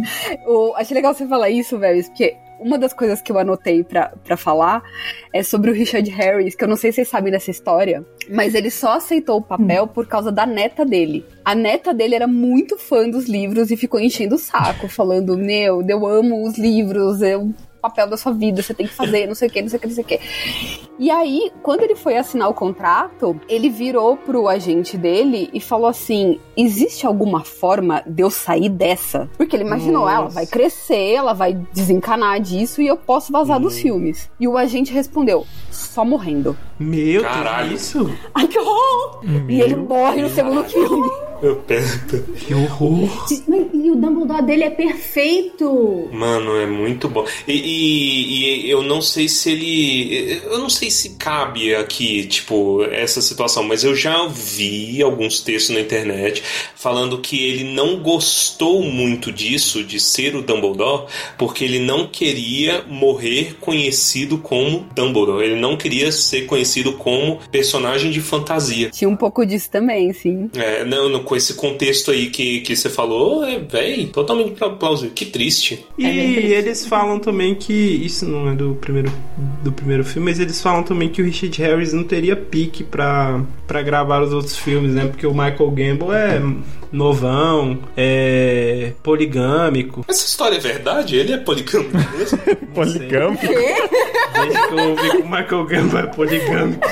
S5: O, achei legal você falar isso, velho, porque uma das coisas que eu anotei pra, pra falar é sobre o Richard Harris, que eu não sei se vocês sabem dessa história, mas ele só aceitou o papel por causa da neta dele. A neta dele era muito fã dos livros e ficou enchendo o saco, falando: Meu, eu amo os livros, eu papel da sua vida, você tem que fazer, não sei o que, não sei o que, não sei o que. E aí, quando ele foi assinar o contrato, ele virou pro agente dele e falou assim: existe alguma forma de eu sair dessa? Porque ele imaginou,
S3: Nossa.
S5: ela vai crescer, ela vai desencanar disso e eu posso vazar dos filmes. E o agente respondeu: só morrendo.
S3: Meu
S1: Caralho.
S3: Deus, isso?
S5: Ai, que horror! e ele morre no segundo filme.
S1: Eu penso.
S3: Que horror.
S4: E o Dumbledore dele é perfeito.
S1: Mano, é muito bom. E, e- e eu não sei se ele. Eu não sei se cabe aqui, tipo, essa situação, mas eu já vi alguns textos na internet falando que ele não gostou muito disso, de ser o Dumbledore, porque ele não queria morrer conhecido como Dumbledore. Ele não queria ser conhecido como personagem de fantasia.
S5: Tinha um pouco disso também, sim.
S1: É, não, não, com esse contexto aí que, que você falou, é, véi, totalmente pla- plausível. Que triste.
S3: E eles falam também que isso não é do primeiro do primeiro filme, mas eles falam também que o Richard Harris não teria pique pra, pra gravar os outros filmes, né? Porque o Michael Gamble é novão, é poligâmico.
S1: Essa história é verdade? Ele é poligâmico mesmo?
S2: Poligâmico?
S3: Desde que eu ouvi que o Michael Gamble é poligâmico.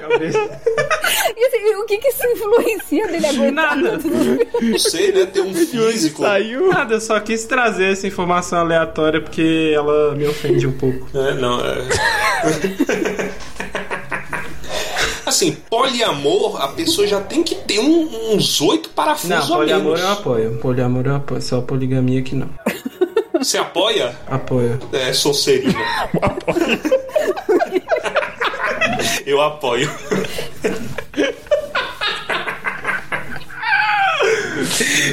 S3: Cabeça.
S5: E assim, o que que isso influencia dele aguentar?
S3: Nada.
S1: Não sei, né? Tem um físico.
S2: Saiu.
S3: Nada, eu só quis trazer essa informação aleatória porque ela me ofende um pouco.
S1: É, não, é. Assim, poliamor, a pessoa já tem que ter um- uns oito parafusos
S3: Não,
S1: a
S3: poliamor
S1: menos.
S3: eu apoio. Poliamor eu apoio. Só poligamia que não.
S1: Você apoia?
S3: Apoio.
S1: É, Sonserina. Eu apoio.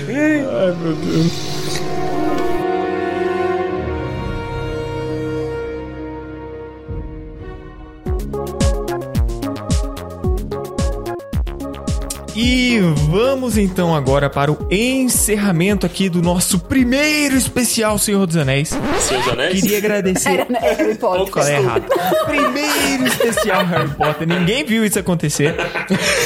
S2: Ai, meu Deus. Vamos então agora para o encerramento aqui do nosso primeiro especial Senhor dos Anéis.
S1: Senhor dos Anéis?
S2: Queria agradecer.
S5: Era, era Harry Potter.
S2: Falei errado. Primeiro especial Harry Potter. Ninguém viu isso acontecer.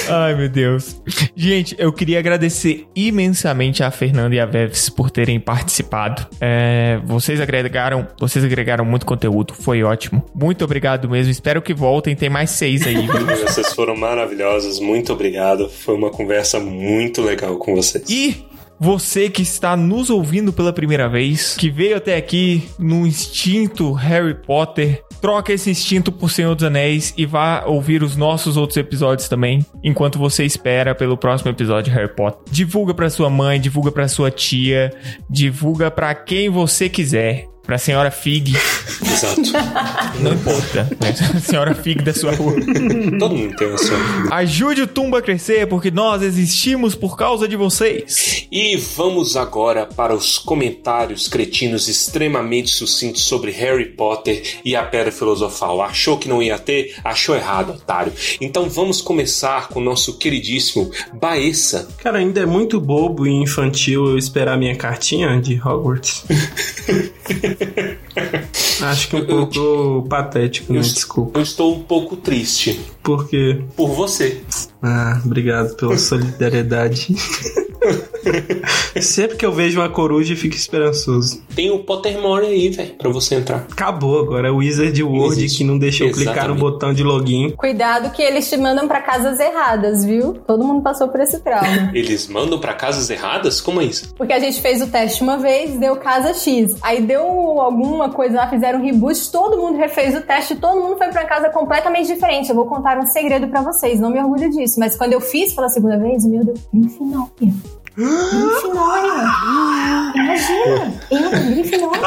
S2: Ai, meu Deus. Gente, eu queria agradecer imensamente a Fernanda e a Veves por terem participado. É, vocês agregaram, vocês agregaram muito conteúdo. Foi ótimo. Muito obrigado mesmo. Espero que voltem. Tem mais seis aí, viu?
S1: Vocês foram maravilhosos, muito obrigado. Foi uma conversa muito legal com vocês.
S2: E você que está nos ouvindo pela primeira vez, que veio até aqui no instinto Harry Potter, troca esse instinto por Senhor dos Anéis e vá ouvir os nossos outros episódios também, enquanto você espera pelo próximo episódio de Harry Potter. Divulga pra sua mãe, divulga pra sua tia, divulga pra quem você quiser. Pra senhora Fig.
S1: Exato.
S2: Não importa. Né? senhora Fig da sua rua.
S1: Todo mundo tem a sua.
S2: Ajude o Tumba a crescer, porque nós existimos por causa de vocês.
S1: E vamos agora para os comentários cretinos extremamente sucintos sobre Harry Potter e a Pedra Filosofal. Achou que não ia ter? Achou errado, otário. Então vamos começar com o nosso queridíssimo Baessa.
S3: Cara, ainda é muito bobo e infantil eu esperar minha cartinha de Hogwarts. Acho que um pouco patético, né? Desculpa.
S1: Eu estou um pouco triste.
S3: Por quê?
S1: Por você.
S3: Ah, obrigado pela solidariedade. Sempre que eu vejo uma coruja, eu fico esperançoso.
S1: Tem o Pottermore aí, velho, pra você entrar.
S3: Acabou agora, é o Wizard World que não deixa eu clicar no
S1: Exatamente.
S3: botão de login.
S4: Cuidado que eles te mandam pra casas erradas, viu? Todo mundo passou por esse trauma.
S1: Eles mandam pra casas erradas? Como é isso?
S4: Porque a gente fez o teste uma vez, deu casa X. Aí deu alguma coisa lá, fizeram um reboot, todo mundo refez o teste, todo mundo foi pra casa completamente diferente. Eu vou contar um segredo pra vocês, não me orgulho disso. Mas quando eu fiz pela segunda vez, meu Deus, Grifinória. Grifinória. Imagina, eu, Grifinória.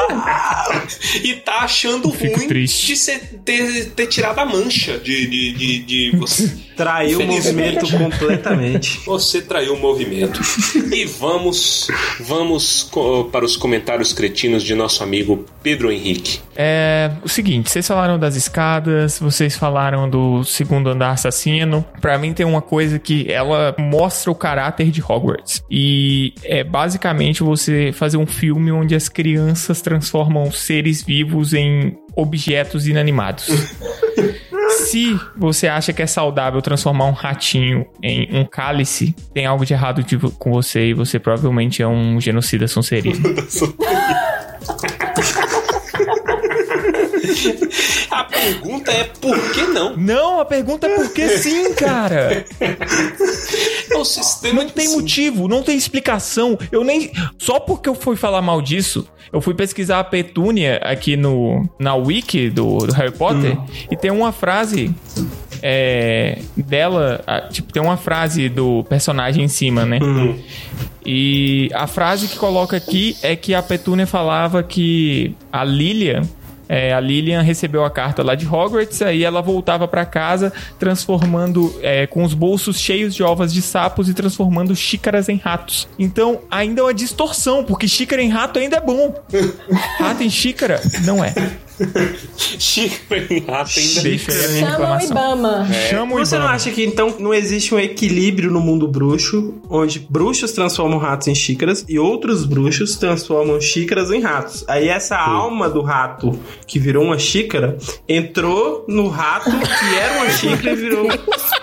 S1: E tá achando
S2: Fico
S1: ruim
S2: triste.
S1: de ser- ter, ter tirado a mancha de, de, de, de você.
S3: Traiu o movimento completamente.
S1: Você traiu o movimento. e vamos, vamos para os comentários cretinos de nosso amigo Pedro Henrique.
S2: É o seguinte, vocês falaram das escadas, vocês falaram do segundo andar assassino. Pra mim tem uma coisa que ela mostra o caráter de Hogwarts. E é basicamente você fazer um filme onde as crianças transformam seres vivos em objetos inanimados. Se você acha que é saudável transformar um ratinho em um cálice, tem algo de errado de- com você e você provavelmente é um genocida sonserino.
S1: A pergunta é por que não?
S2: Não, a pergunta é por que sim, cara.
S1: É o sistema
S2: Não tem motivo, não tem explicação. Eu nem. Só porque eu fui falar mal disso, eu fui pesquisar a Petúnia aqui no, na wiki do, do Harry Potter e tem uma frase é, dela. Tipo, tem uma frase do personagem em cima, né? E a frase que coloca aqui é que a Petúnia falava que a Lilian. É, a Lilian recebeu a carta lá de Hogwarts, aí ela voltava pra casa transformando é, com os bolsos cheios de ovas de sapos e transformando xícaras em ratos. Então ainda é uma distorção, porque xícara em rato ainda é bom. Rato em xícara não é.
S1: Xícara em rato ainda
S4: Chama o. Ibama.
S2: Chama o
S15: Você não acha que então não existe um equilíbrio no mundo bruxo, onde bruxos transformam ratos em xícaras e outros bruxos transformam xícaras em ratos? Aí essa alma do rato que virou uma xícara entrou no rato que era uma xícara e virou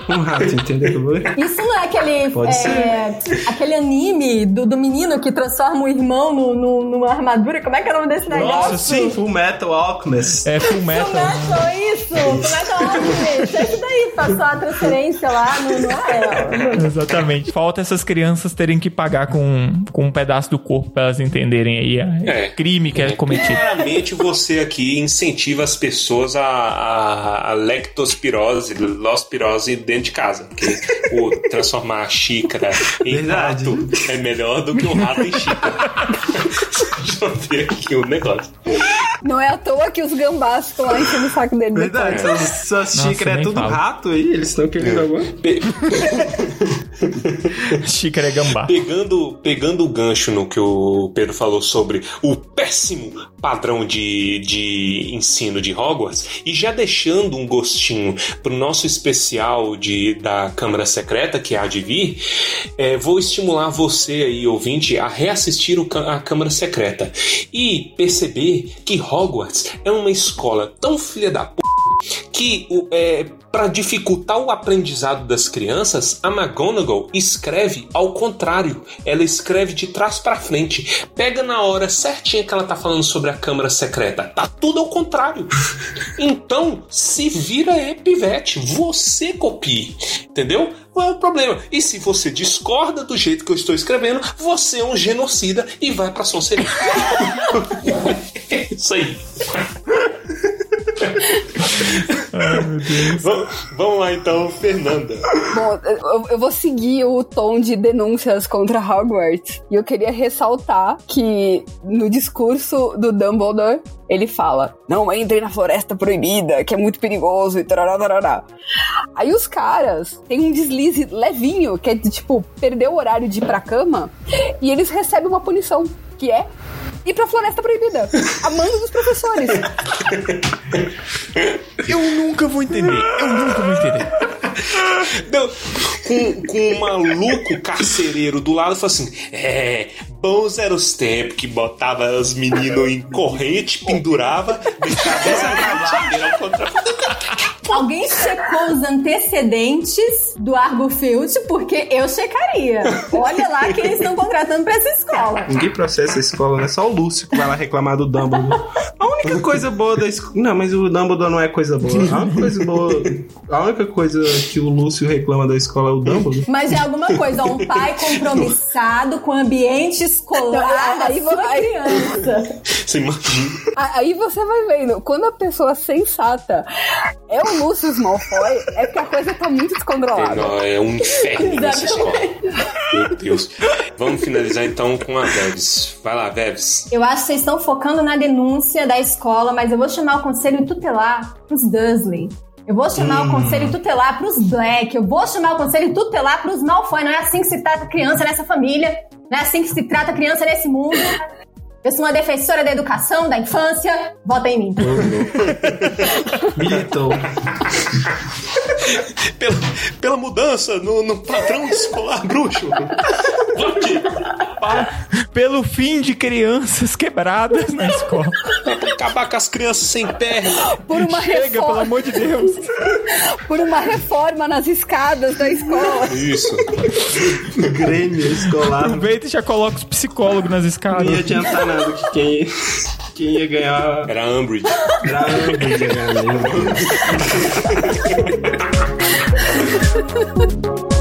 S15: um rato, entendeu?
S4: Isso não é aquele,
S15: Pode
S4: é, aquele anime do, do menino que transforma o irmão no, no- numa armadura? Como é que é o nome desse negócio?
S15: Nossa, sim, Full Metal Alchemist.
S2: É full metal.
S4: Fullmetal, isso! Fullmetal Alchemist! É isso daí, passou a transferência lá no... no é,
S2: Exatamente. Falta essas crianças terem que pagar com, com um pedaço do corpo pra elas entenderem aí a
S1: É.
S2: crime que é cometido.
S1: Claramente você aqui incentiva as pessoas a, a, a lectospirose, lospirose dentro de casa. Porque o transformar a xícara em
S15: Verdade.
S1: rato é melhor do que um rato em xícara. Deixa eu ver aqui o negócio.
S5: Não é à toa que os gambás ficam lá enchendo o saco dele.
S15: Verdade,
S5: depois.
S15: suas, xícaras é tudo
S2: fala.
S15: rato aí, eles estão querendo agora.
S1: Pe-
S2: Xícara é gambá.
S1: Pegando, pegando o gancho no que o Pedro falou sobre o péssimo padrão de, de ensino de Hogwarts e já deixando um gostinho pro nosso especial de, da Câmara Secreta que há de vir, é, vou estimular você aí, ouvinte, a reassistir o, a Câmara Secreta e perceber que Hogwarts é uma escola tão filha da p que é, para dificultar o aprendizado das crianças, a McGonagall escreve ao contrário. Ela escreve de trás para frente. Pega na hora certinha que ela tá falando sobre a Câmara Secreta. Tá tudo ao contrário. Então, se vira epivete, você copie. Entendeu? Qual é o problema? E se você discorda do jeito que eu estou escrevendo, você é um genocida e vai pra Sonserina. É Isso aí.
S2: Ai, meu Deus.
S1: Vamos, vamos lá então, Fernanda.
S5: Bom, eu, eu vou seguir o tom de denúncias contra Hogwarts. E eu queria ressaltar que no discurso do Dumbledore, ele fala: Não entrem na floresta proibida, que é muito perigoso e tarará, tarará. Aí os caras têm um deslize levinho, que é de tipo, perder o horário de ir pra cama, e eles recebem uma punição, que é ir pra floresta proibida, a mando dos professores.
S2: Eu nunca vou entender. Eu nunca vou entender.
S1: Não, com, com um maluco carcereiro do lado, falou assim: É, bons eram os tempos que botava os meninos em corrente, pendurava, de cabeça a ao contrário.
S4: Alguém checou os antecedentes do Argofield? Porque eu checaria. Olha lá quem eles estão contratando pra essa escola.
S15: Ninguém processa a escola, né? Só o Lúcio que vai lá reclamar do Dumbledore. A única coisa boa da escola. Não, mas o Dumbledore não é coisa boa. A única coisa boa. A única coisa que o Lúcio reclama da escola é o Dumbledore.
S4: Mas é alguma coisa, um pai compromissado com o ambiente escolar da
S5: Aí
S4: sua
S5: vai-
S4: criança.
S1: Você imagina.
S5: Aí você vai vendo, quando a pessoa sensata é o Lúcio Malfoy, é porque a coisa tá muito descontrolada.
S1: Não, é um inferno nessa escola. Meu Deus. Vamos finalizar então com a Veves. Vai lá, Veves.
S4: Eu acho que vocês estão focando na denúncia da escola, mas eu vou chamar o conselho tutelar pros Dursley. Eu vou chamar o conselho tutelar pros Black. Eu vou chamar o conselho tutelar pros Malfoy. Não é assim que se trata criança nessa família. Não é assim que se trata criança nesse mundo. Eu sou uma defensora da educação, da infância. Vota em mim.
S15: Militou.
S1: Pela, pela mudança no, no padrão escolar bruxo.
S2: Pelo fim de crianças quebradas na escola.
S1: Pra acabar com as crianças sem perna.
S5: Por uma
S2: Chega,
S5: reforma.
S2: pelo amor de Deus.
S5: Por uma reforma nas escadas da escola.
S1: Isso.
S3: Grêmio escolar.
S2: Aproveita e já coloca os psicólogos nas escadas.
S3: Não ia adiantar nada que quem, quem ia ganhar
S1: Era a Umbridge.
S3: era a Umbridge, galera. Thank you.